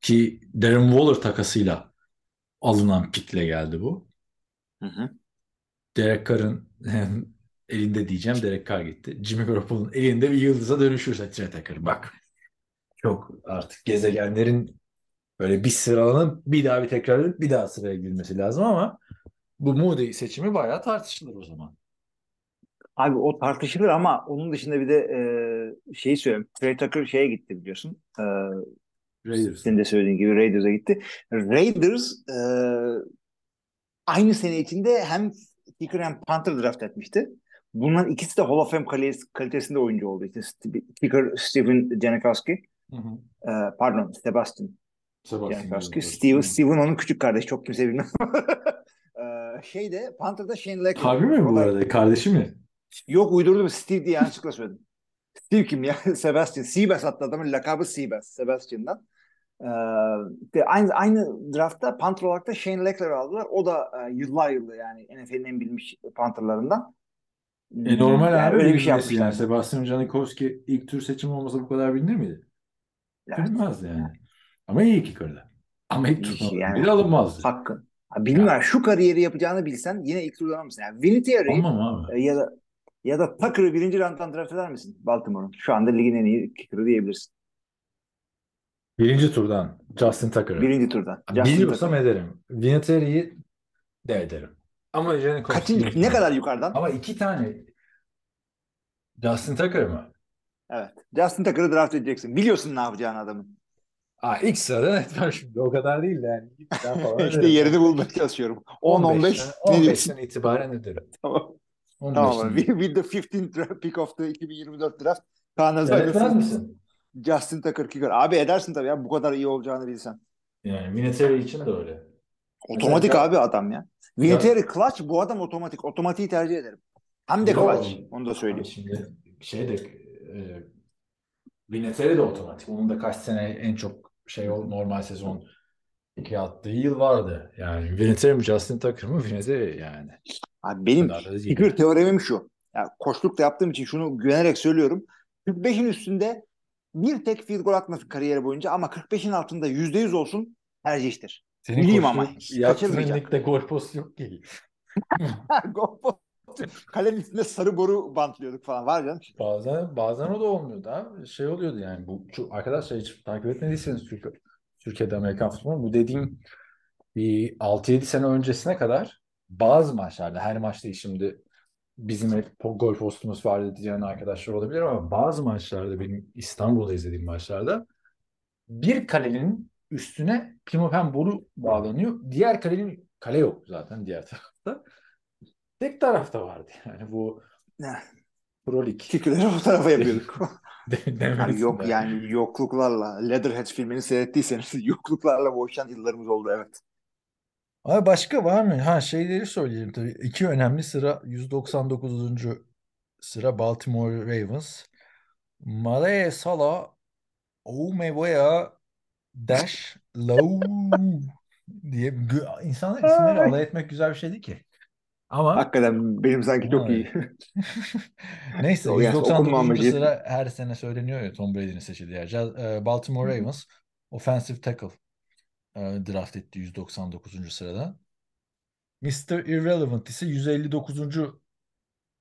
ki Darren Waller takasıyla alınan pikle geldi bu. Hı hı. Derek Carr'ın elinde diyeceğim. Derek Carr gitti. Jimmy Garoppolo'nun elinde bir yıldıza dönüşürse Trey Tucker. Bak çok artık gezegenlerin böyle bir sıralanıp bir daha bir tekrarlanıp bir daha sıraya girmesi lazım ama bu Moody seçimi bayağı tartışılır o zaman. Abi o tartışılır ama onun dışında bir de e, şeyi söyleyeyim. Trey Tucker şeye gitti biliyorsun. E, Raiders. senin de söylediğin gibi Raiders'a gitti. Raiders e, aynı sene içinde hem kicker hem punter draft etmişti. Bunların ikisi de Hall of Fame kalitesi- kalitesinde oyuncu oldu. İşte St- kicker Steven Janikowski. Hı hı. E, pardon Sebastian Sebastian Janikowski. Janikowski. Steve, Steven onun küçük kardeşi. Çok kimse bilmez. e, şeyde Panther'da Shane Lecker. Harbi mi bu arada? Kardeşi mi? Yok uydurdum. Steve diye yanlışlıkla söyledim. Steve kim ya? Sebastian. Seabass hatta adamın lakabı Seabass. Sebastian'dan. Ee, aynı, aynı draftta Panther olarak da Shane Leckler aldılar. O da e, yıllar yılı yani NFL'in en bilmiş Panther'larından. E normal Yani abi öyle bir şey yapmışlar. yani. Sebastian Janikowski ilk tur seçimi olmasa bu kadar bilinir miydi? Evet. Bilinmezdi yani. Ama iyi ki kırdı. Ama ilk turdan ki yani. biri alınmazdı. Hakkın. Ha, bilmiyorum. Şu kariyeri yapacağını bilsen yine ilk turdan almışsın. Yani abi. e, ya da ya da Tucker'ı birinci rounddan draft eder misin Baltimore'un? Şu anda ligin en iyi kicker'ı diyebilirsin. Birinci turdan Justin Tucker'ı. Birinci turdan. Justin Biliyorsam Tucker. ederim. Vinatieri'yi de ederim. Ama Janikowski Kaçıncı, ne kadar yukarıdan? Ama iki tane Justin Tucker mı? Evet. Justin Tucker'ı draft edeceksin. Biliyorsun ne yapacağını adamın. Aa, ilk sırada net var şimdi. O kadar değil de yani. İşte yerini bulmaya çalışıyorum. 10-15 ne diyorsun? 15'ten itibaren ederim. Tamam. 15'ten Tamam. With the 15th draft pick of the 2024 draft. Kaan Evet, Özaydın, etmez misin? Justin Tucker kicker. Abi edersin tabii ya bu kadar iyi olacağını bilsen. Yani Vinatieri için de öyle. Otomatik Mesela- abi adam ya. Vinatieri clutch bu adam otomatik. Otomatiği tercih ederim. Hem de clutch. Onu da söyleyeyim. şimdi şey de e, Vinatieri de otomatik. Onun da kaç sene en çok şey normal sezon iki attığı yıl vardı. Yani Vinatieri mi Justin Tucker mı? Vinatieri yani. Abi benim kicker teoremim şu. Ya koçluk da yaptığım için şunu güvenerek söylüyorum. 45'in üstünde bir tek field goal atmasın kariyeri boyunca ama 45'in altında %100 olsun tercihtir. Senin Bileyim ama ligde gol postu yok ki. Gol postu. Kalenin üstünde sarı boru bantlıyorduk falan. Var canım. Bazen bazen o da olmuyordu abi. Şey oluyordu yani bu şu, arkadaşlar hiç takip etmediyseniz Türk, Türkiye'de Amerikan futbolu bu dediğim bir 6-7 sene öncesine kadar bazı maçlarda her maç değil şimdi bizim hep gol postumuz vardı diyen arkadaşlar olabilir ama bazı maçlarda benim İstanbul'da izlediğim maçlarda bir kalenin üstüne pimapen boru bağlanıyor. Diğer kalenin kale yok zaten diğer tarafta. Tek tarafta vardı yani bu? Pro Lig. Kicker'ları o tarafa yapıyorduk. Yani yok yani yokluklarla Leatherhead filmini seyrettiyseniz yokluklarla boğuşan yıllarımız oldu evet. Abi başka var mı? Ha şeyleri söyleyeyim tabii. İki önemli sıra 199. sıra Baltimore Ravens. Malaya Sala Oh me voy a dash low diye gö- insanlar isimleri Ay. alay etmek güzel bir şey değil ki. Ama Hakikaten benim sanki çok iyi. Neyse O gerçi okunma 199. amacı. sıra her sene söyleniyor ya Tom Brady'nin seçildiği yer. Ja- e, Baltimore Ravens offensive tackle draft etti 199. sırada. Mr. Irrelevant ise 159.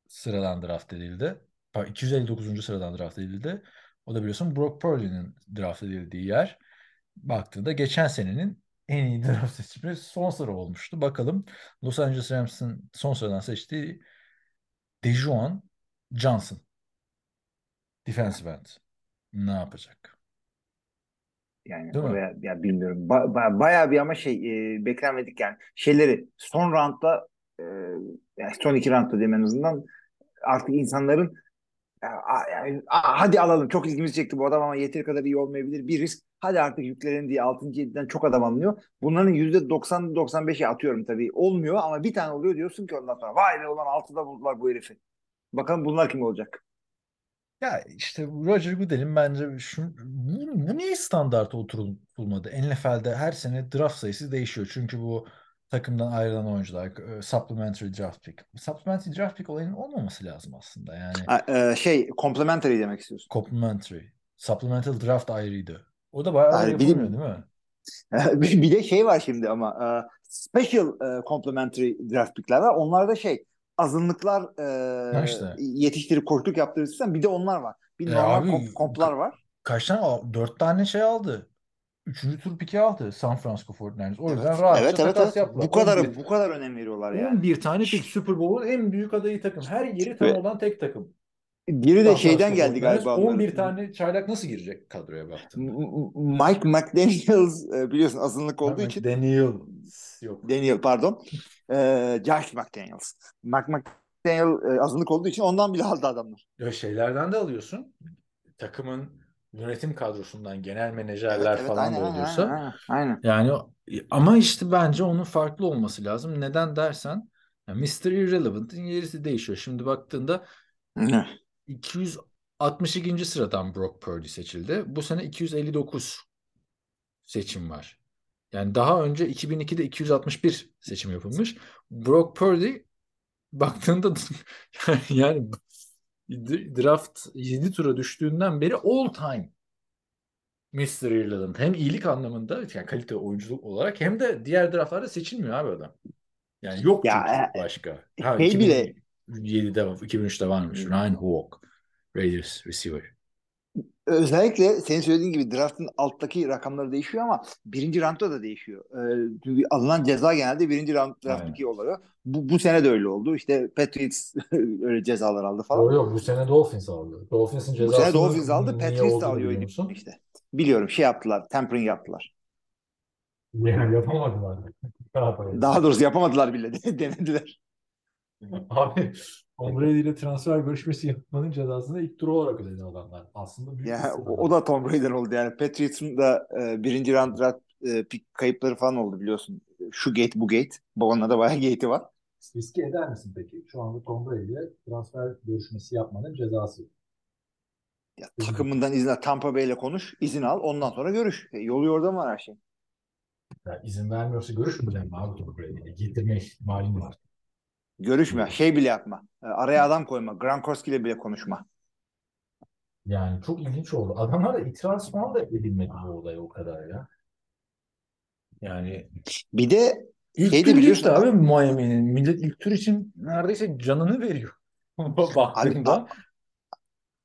sıradan draft edildi. Pardon, 259. sıradan draft edildi. O da biliyorsun Brock Purdy'nin draft edildiği yer. Baktığında geçen senenin en iyi draft seçimi son sıra olmuştu. Bakalım Los Angeles Rams'ın son sıradan seçtiği Dejuan Johnson. Defensive end. Ne yapacak? Yani Değil mi? oraya ya bilmiyorum. Ba- ba- bayağı bir ama şey e, beklenmedik yani. Şeyleri son roundda e, yani son iki roundda diyeyim en azından artık insanların a- yani, a- hadi alalım çok ilgimizi çekti bu adam ama yeteri kadar iyi olmayabilir. Bir risk. Hadi artık yüklerin diye 6. 7'den çok adam alınıyor. Bunların %90-95'i atıyorum tabii. Olmuyor ama bir tane oluyor diyorsun ki ondan sonra vay be ulan 6'da buldular bu herifi. Bakalım bunlar kim olacak? Ya işte Roger Goodell'in bence şu, bu, bu niye standarta oturulmadı? NFL'de her sene draft sayısı değişiyor. Çünkü bu takımdan ayrılan oyuncular, e, supplementary draft pick. Supplementary draft pick olayının olmaması lazım aslında. Yani Ha, e, şey complementary demek istiyorsun. complementary. Supplemental draft ayrıydı. O da bayağı bir- yapılmıyor değil mi? bir de şey var şimdi ama e, special e, complementary draft pickler var. Onlarda şey azınlıklar e, işte. yetiştirip koçluk yaptırırsan bir de onlar var. Bir E normal abi, komp- komplar var. Kaç tane? al- Dört tane şey aldı. Üçüncü tur piki aldı San Francisco 49ers. O yüzden Evet, rahatça evet, evet, takas evet. yaptılar. Bu kadar 11 bu kadar önem veriyorlar yani. 11 tane pick Super Bowl'un en büyük adayı takım. Her yeri tam Ve- olan tek takım. Biri de San şeyden Francisco geldi 49ers. galiba. 11 tane çaylak nasıl girecek kadroya M- baktığında? M- Mike McDaniels e, biliyorsun azınlık olduğu için Daniel yok. Daniel pardon. E, Josh McDaniels. Mike McDaniel e, azınlık olduğu için ondan bile aldı adamlar. Ya şeylerden de alıyorsun. Takımın yönetim kadrosundan genel menajerler falan aynen, da oluyorsa. aynen, aynen. Yani ama işte bence onun farklı olması lazım. Neden dersen ya Mr. Irrelevant'ın yerisi değişiyor. Şimdi baktığında Aynen. 262. sıradan Brock Purdy seçildi. Bu sene 259 seçim var. Yani daha önce 2002'de 261 seçim yapılmış. Brock Purdy baktığında yani draft 7 tura düştüğünden beri all time Mr. Irrelevant. Hem iyilik anlamında yani kalite oyunculuk olarak hem de diğer draftlarda seçilmiyor abi adam. Yani yok Ya, e, başka. Ha, şey bile- 2007'de var, 2003'te varmış. Ryan Hawk. Raiders receiver. Özellikle senin söylediğin gibi draftın alttaki rakamları değişiyor ama birinci roundda da değişiyor. Ee, çünkü alınan ceza genelde birinci round draft Aynen. picki oluyor. Bu, bu sene de öyle oldu. İşte Patriots öyle cezalar aldı falan. Yok yok bu sene Dolphins aldı. Dolphins'in Bu cezasını sene Dolphins aldı. Patriots da olduğunu alıyor biliyor musun? işte. Biliyorum şey yaptılar. Tampering yaptılar. Yani yapamadılar. Daha doğrusu yapamadılar bile. Denediler. Abi Tom Brady ile transfer görüşmesi yapmanın cezasını ilk tur olarak ödedi adamlar. Aslında büyük Yani o, o da Tom Brady'den oldu yani. Patriots'ın da e, birinci round draft e, pick kayıpları falan oldu biliyorsun. Şu gate bu gate. Babamla da bayağı gate'i var. Riske eder misin peki? Şu anda Tom Brady ile transfer görüşmesi yapmanın cezası. Ya, takımından izin al. Tampa Bay'le konuş. izin al. Ondan sonra görüş. E, yolu yordam var her şey. Ya izin vermiyorsa görüşmeyeceğim abi Tom Brady'yle? Getirme ihtimalin var. Görüşme. Şey bile yapma. E, araya adam koyma. Gronkowski ile bile konuşma. Yani çok ilginç oldu. Adamlar da itiraz falan da edilmedi bu olaya o kadar ya. Yani Bir de ilk Şey de biliyorsun adam- abi Miami'nin. Millet ilk tur için neredeyse canını veriyor. Baktığında.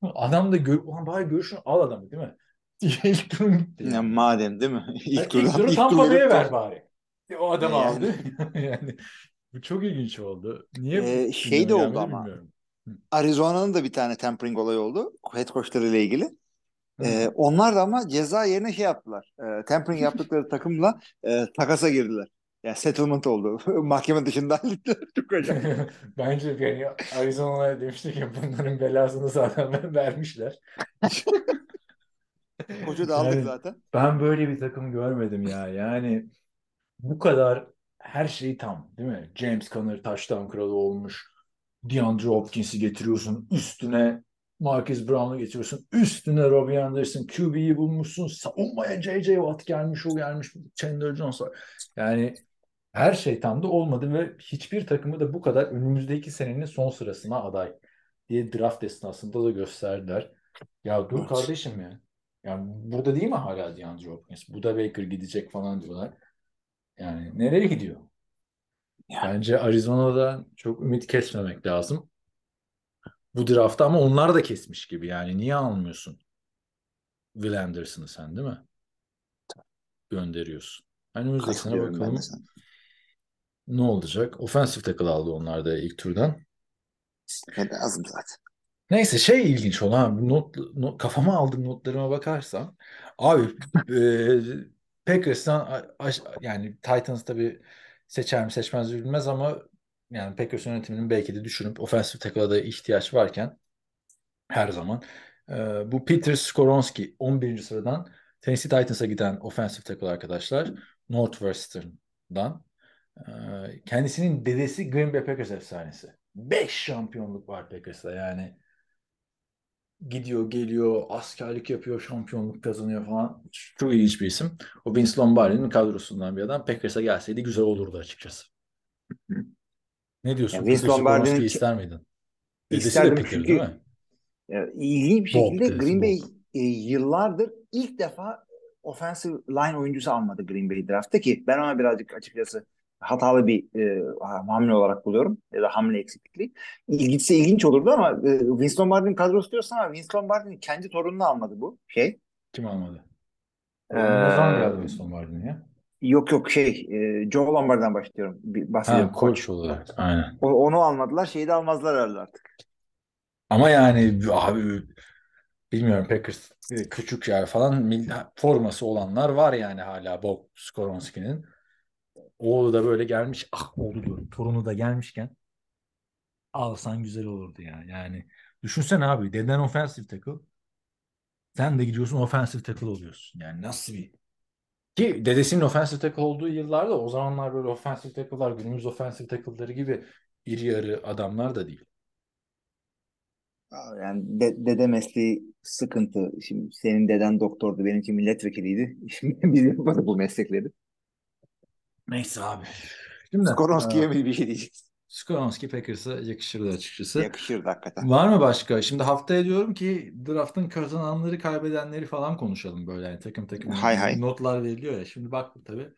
Adam da gör, ulan bari görüşünü al adamı değil mi? ilk turun gitti. ya, Yani. madem değil mi? Yani İlk ilk turdan turu ilk Tampa tur Bay'e ver bari. O adamı Yani. aldı. yani bu çok ilginç oldu. Niye Ee, şey de oldu ama. bilmiyorum. Arizona'nın da bir tane tampering olayı oldu. Head coachları ile ilgili. Ee, onlar da ama ceza yerine şey yaptılar. Ee, tampering yaptıkları takımla e, takasa girdiler. Yani settlement oldu. Mahkeme dışında hallettiler. Çok acayip. Bence yani Arizona'ya demiştik ki bunların belasını zaten vermişler. Koçu da aldık Yani- zaten. Ben böyle bir takım görmedim ya. Yani bu kadar her şey tam değil mi? James Conner taştan kralı olmuş. DeAndre Hopkins'i getiriyorsun. Üstüne Marcus Brown'u getiriyorsun. Üstüne Robbie Anderson, QB'yi bulmuşsun. Savunmaya J.J. Watt gelmiş, o gelmiş. Chandler Jones var. Yani her şey tam da olmadı ve hiçbir takımı da bu kadar önümüzdeki senenin son sırasına aday diye draft esnasında da gösterdiler. Ya dur Evet. kardeşim ya. Yani burada değil mi hala DeAndre Hopkins? Bu da Baker gidecek falan diyorlar. Yani nereye gidiyor? Bence Arizona'da çok ümit kesmemek lazım. Bu draftta ama onlar da kesmiş gibi. Yani niye almıyorsun? Will Anderson'ı sen değil mi? Gönderiyorsun. Katılıyorum ben bakalım ne olacak? Offensive tackle aldı onlar da ilk turdan. Ben de azım zaten. Neyse şey ilginç olan not, not kafama aldığım notlarıma bakarsam abi e, Packers'tan yani Titans tabii seçer mi seçmez mi bilmez ama yani Packers yönetiminin belki de düşünüp offensive tackle'a da ihtiyaç varken her zaman e, bu Peter Skoronski 11. sıradan Tennessee Titans'a giden offensive tackle arkadaşlar Northwestern'dan e, kendisinin dedesi Green Bay Packers efsanesi. 5 şampiyonluk var Packers'ta yani gidiyor geliyor askerlik yapıyor şampiyonluk kazanıyor falan. Çok ilginç bir isim. O Vince Lombardi'nin kadrosundan bir adam. Packers'a gelseydi güzel olurdu açıkçası. Ne diyorsun? Yani Vince Lombardi'nin ister miydin? Dedesi de Packer çünkü- değil mi? İlginç bir Bob şekilde dedesi, Green Bay Bob. e, yıllardır ilk defa offensive line oyuncusu almadı Green Bay draftta ki ben ona birazcık açıkçası hatalı bir e, hamle olarak buluyorum ya da hamle eksikliği. İlginçse ilginç olurdu ama e, Vince Lombardi'nin kadrosu diyorsun ama Vince Lombardi'nin kendi torununu almadı bu şey. Kim almadı? Ee, ne zaman geldi Vince Lombardi'nin ya? Yok yok şey e, Joe Lombardi'den başlıyorum. Bir, Ha, bahsediyorum. koç olarak. Aynen. O- onu almadılar. Şeyi de almazlar herhalde artık. Ama yani abi bilmiyorum Packers e, küçük yer falan forması olanlar var yani hala Bob Skoronski'nin. Oğlu da böyle gelmiş. Ah oğlu diyorum. Torunu da gelmişken alsan güzel olurdu ya. Yani düşünsene abi deden offensive tackle sen de gidiyorsun offensive tackle oluyorsun. Yani nasıl bir ki dedesinin offensive tackle olduğu yıllarda o zamanlar böyle offensive tackle'lar günümüz offensive tackle'ları gibi iri yarı adamlar da değil. Yani de- dede mesleği sıkıntı. Şimdi senin deden doktordu, benimki milletvekiliydi. Şimdi biz yapmadık bu meslekleri. Neyse abi. Şimdi Skoronski'ye e, mi bir şey diyeceksin? Skoronski Packers'a yakışırdı açıkçası. Yakışırdı hakikaten. Var mı başka? Şimdi haftaya diyorum ki draft'ın kazananları kaybedenleri falan konuşalım böyle. Yani takım takım Hay hay. notlar veriliyor ya. Şimdi bak tabii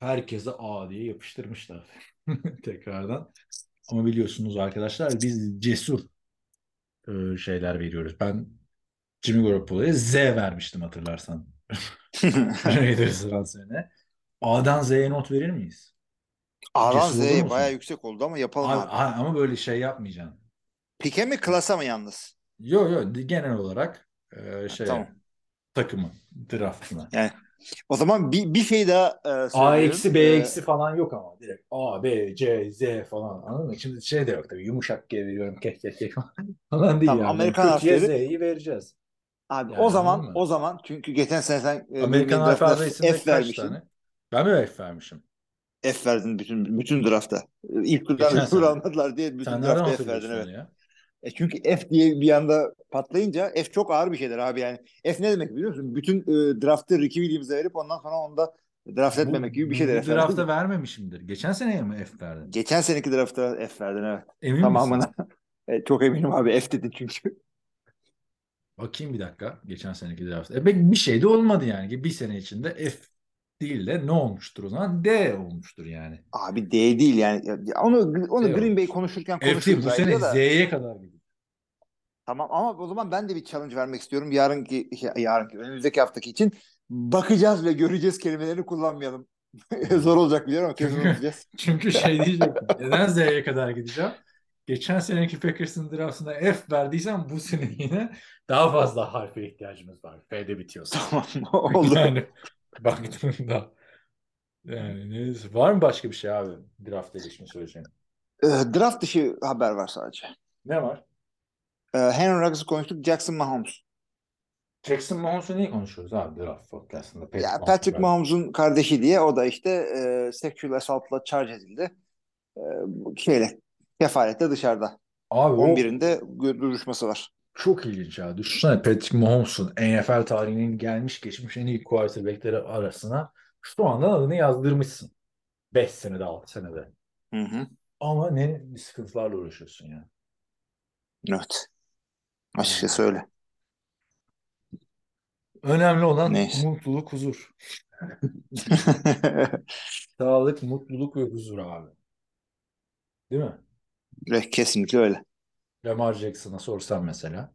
herkese A diye yapıştırmışlar tekrardan. Ama biliyorsunuz arkadaşlar biz cesur e, şeyler veriyoruz. Ben Jimmy Garoppolo'ya Z vermiştim hatırlarsan. Raiders transferine. A'dan Z'ye not verir miyiz? A'dan Cesur olur Z'ye musun? bayağı yüksek oldu ama yapalım Abi, abi. a- ama böyle şey yapmayacaksın. Pike mi klasa mı yalnız? Yo yo genel olarak e, şey tamam. takımı draftına. Yani o zaman bir, bir şey daha e, A söylüyorum. eksi B E, eksi falan yok ama direkt A B C Z falan anladın mı? Şimdi şey de yok tabii yumuşak G veriyorum kek kek kek falan değil Tamam, yani. Amerikan harfleri- Z'yi vereceğiz. Abi Yani o zaman mı? o zaman çünkü geçen sene sen e, Amerikan draftına alfabesinde F kaç vermiştin. tane? Ben mi F vermişim? F verdin bütün bütün draftta. İlk turdan tur almadılar diye bütün Sen draftta F verdin evet. ya? E çünkü F diye bir anda patlayınca F çok ağır bir şeyler abi yani. F ne demek biliyor musun? Bütün e, draftı Ricky Williams'a verip ondan sonra onda draft etmemek gibi bir bu, şeydir bu drafta vermemişimdir. Geçen seneye mi F verdin? Geçen seneki draftta F verdin evet. Emin misin? Tamamına. E, çok eminim abi F dedin çünkü. Bakayım bir dakika. Geçen seneki draftta. E, pek bir şey de olmadı yani. Bir sene içinde F değil de ne olmuştur o zaman? D olmuştur yani. Abi D değil yani. Ya Onu onu D Green Bay olmuş. konuşurken F değil konuşuruz bu sene da. Z'ye kadar gidiyor. Tamam ama o zaman ben de bir challenge vermek istiyorum. Yarınki yarınki önümüzdeki haftaki için bakacağız ve göreceğiz kelimelerini kullanmayalım. Zor olacak biliyorum ama kesin Çünkü-. Çünkü şey diyecektim. Neden Z'ye kadar gideceğim? Geçen seneki Packers'ın draftında F verdiysem bu sene yine daha fazla harfe ihtiyacımız var. F'de bitiyorsa. Tamam oldu. Yani baktığımda. Yani neyse. Var mı başka bir şey abi draft'ta ilişkin söyleyeceğim? Ee, draft dışı haber var sadece. Ne var? Ee, Henry Ruggs'ı konuştuk. Jackson Mahomes. Jackson Mahomes'u niye konuşuyoruz abi draft podcastında? Ya Mahomes Patrick. Mahomes'un kardeşi diye o da işte e, sexual assault'la charge edildi. E, şeyle kefalette dışarıda. Abi o 11'inde duruşması var. Çok ilginç ya. Düşünsene Patrick Mahomes'un NFL tarihinin gelmiş geçmiş en iyi quarterbackleri arasına şu anda adını yazdırmışsın. 5 senede 6 senede. Hı hı. Ama ne sıkıntılarla uğraşıyorsun ya. Evet. Açıkçası öyle. Önemli olan Neyse. mutluluk, huzur. Sağlık, mutluluk ve huzur abi. Değil mi? Evet, kesinlikle öyle. Lamar Jackson'a sorsan mesela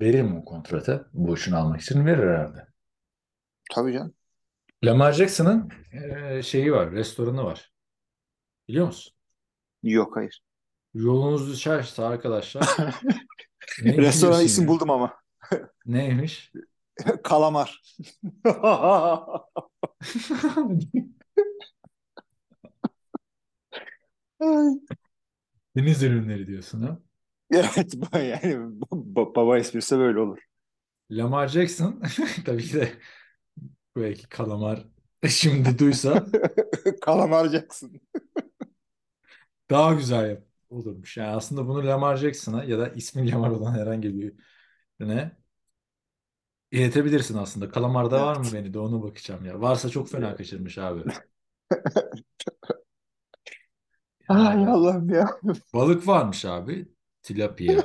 verir mi o kontratı? Bu işini almak için verir herhalde. Tabii canım. Lamar Jackson'ın eee, şeyi var, restoranı var. Biliyor musun? Yok hayır. Yolunuz düşerse arkadaşlar biliyorsun isim ya? buldum ama. Neymiş? Kalamar. Deniz ürünleri diyorsun ha? Evet yani ba- baba esprisi böyle olur. Lamar Jackson tabii ki de belki kalamar şimdi duysa Kalamar Jackson. daha güzel yap- olurmuş. Yani aslında bunu Lamar Jackson'a ya da ismi Lamar olan herhangi birine iletebilirsin aslında. Kalamar'da var mı Evet. beni de ona bakacağım ya. Varsa çok fena kaçırmış abi. Ay Allah'ım ya. balık varmış abi. Tilapia.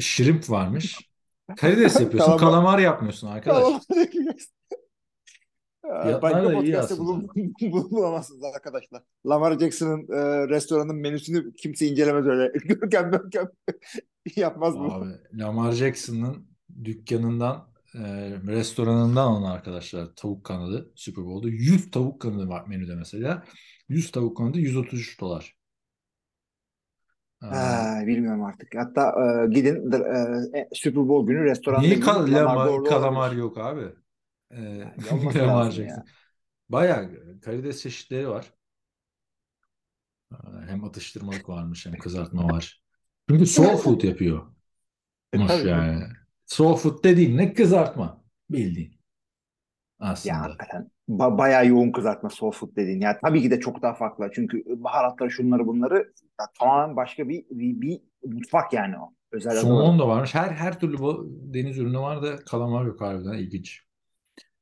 Şirimp varmış. Karides yapıyorsun. Kalamar. Kalamar yapmıyorsun arkadaş. Fiyatlar Başka da iyi podcast'te bulun, bulun- bulamazsınız arkadaşlar. Lamar Jackson'ın e, restoranın menüsünü kimse incelemez öyle. Görkem görkem yapmaz bu. Abi Lamar Jackson'ın dükkanından e, restoranından alınan arkadaşlar tavuk kanadı Super Bowl'da 100 tavuk kanadı var menüde mesela. 100 tavuk kanadı 133 dolar. Ha, bilmiyorum artık. Hatta e, gidin e, e, Super Bowl günü restoranda niye kal Lamar kalamar yok abi? Ee, Yani olması Lamar lazım Jackson. ya. Bayağı karides çeşitleri var. Ee, Hem atıştırmalık varmış hem kızartma var. Çünkü soul food yapıyor. E, tabii. yani. Soul food dediğin ne kızartma bildiğin Ya aslında. hakikaten ba- bayağı yoğun kızartma soul food dediğin. Ya tabii ki de çok daha farklı. Çünkü baharatları şunları bunları ya, tamamen başka bir, bir, bir mutfak yani o. Özel. Somon da varmış. Her her türlü bu deniz ürünü var da kalamar yok harbiden ilginç.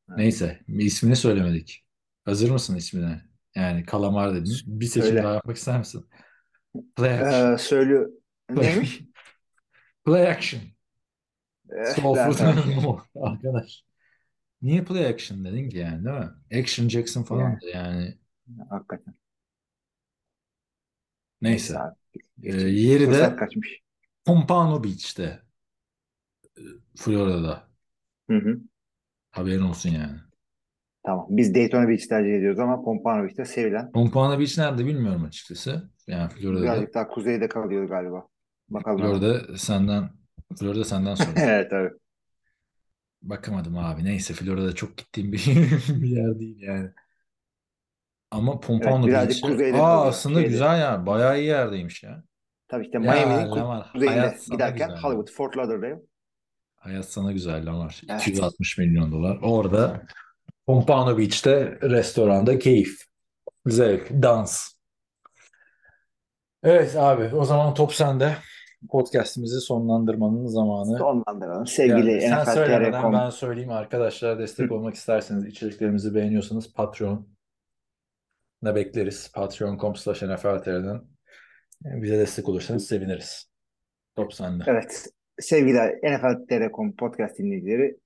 Evet. Neyse ismini söylemedik. Hazır mısın ismine? Yani kalamar dedin. Bir seçim Söyle. daha yapmak ister misin? Play action. Ee, söylüyor. Neymiş? Play action. Eh, Soul food? Arkadaş. Niye play action dedin ki yani değil mi? Action Jackson falan Yani. da yani. Hakikaten. Neyse. Neyse abi. Ee, yeri Fırsat de kaçmış. Pompano Beach'te. e, Florida'da. Hı hı. Haberin olsun yani. Tamam. Biz Daytona Beach tercih ediyoruz ama Pompano Beach'te sevilen. Pompano Beach nerede bilmiyorum açıkçası. Yani Florida'da. Birazcık daha kuzeyde kalıyor galiba. Bakalım. Florida senden Florida senden sonra. Evet tabii. Bakamadım abi. Neyse Florida çok gittiğim bir, bir yer değil yani. Ama Pompano Evet, birazcık Beach'i kuzeyde aa kalıyor, aslında şeyde. güzel ya. Bayağı iyi yerdeymiş ya. Tabii işte Ya Miami'nin Lamar, kuzeyinde hayat sana giderken güzel. Hollywood, Fort Lauderdale. Hayat sana güzel Lamar. Evet. 260 milyon dolar. Orada Pompano Beach'te restoranda keyif, zevk, dans. Evet abi o zaman top sende. Podcast'imizi sonlandırmanın zamanı. Sonlandıralım. Sevgili Yani sen NFL söylemeden TR.com ben söyleyeyim arkadaşlar destek olmak isterseniz içeriklerimizi beğeniyorsanız Patreon'da bekleriz. Patreon.com slash NFLTR'den bize destek olursanız seviniriz. Top sende. Evet. Sevgili NFL podcast dinleyicileri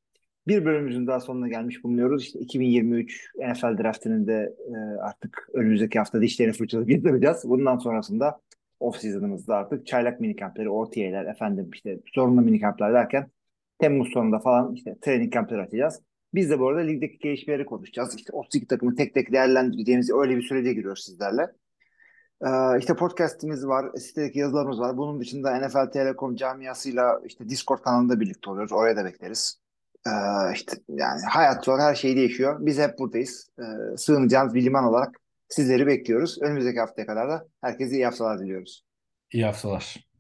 bir bölümümüzün daha sonuna gelmiş bulunuyoruz. İşte 2023 NFL draftının da e, artık önümüzdeki hafta dişlerini fırçalayıp yatıracağız. Bundan sonrasında off season'ımızda artık çaylak minikampleri, OTA'ler, efendim işte zorunlu minikamplar derken Temmuz sonunda falan işte training kampları açacağız. Biz de bu arada ligdeki gelişmeleri konuşacağız. İşte 32 takımı tek tek değerlendireceğimiz öyle bir sürece giriyoruz sizlerle. Ee, işte podcast'imiz var, sitedeki yazılarımız var. Bunun dışında NFL Telekom camiasıyla işte Discord kanalında birlikte oluyoruz. Oraya da bekleriz. Ee, işte yani hayat zor, her şey değişiyor. Biz hep buradayız. Ee, sığınacağınız bir liman olarak sizleri bekliyoruz. Önümüzdeki haftaya kadar da herkese iyi haftalar diliyoruz. İyi haftalar.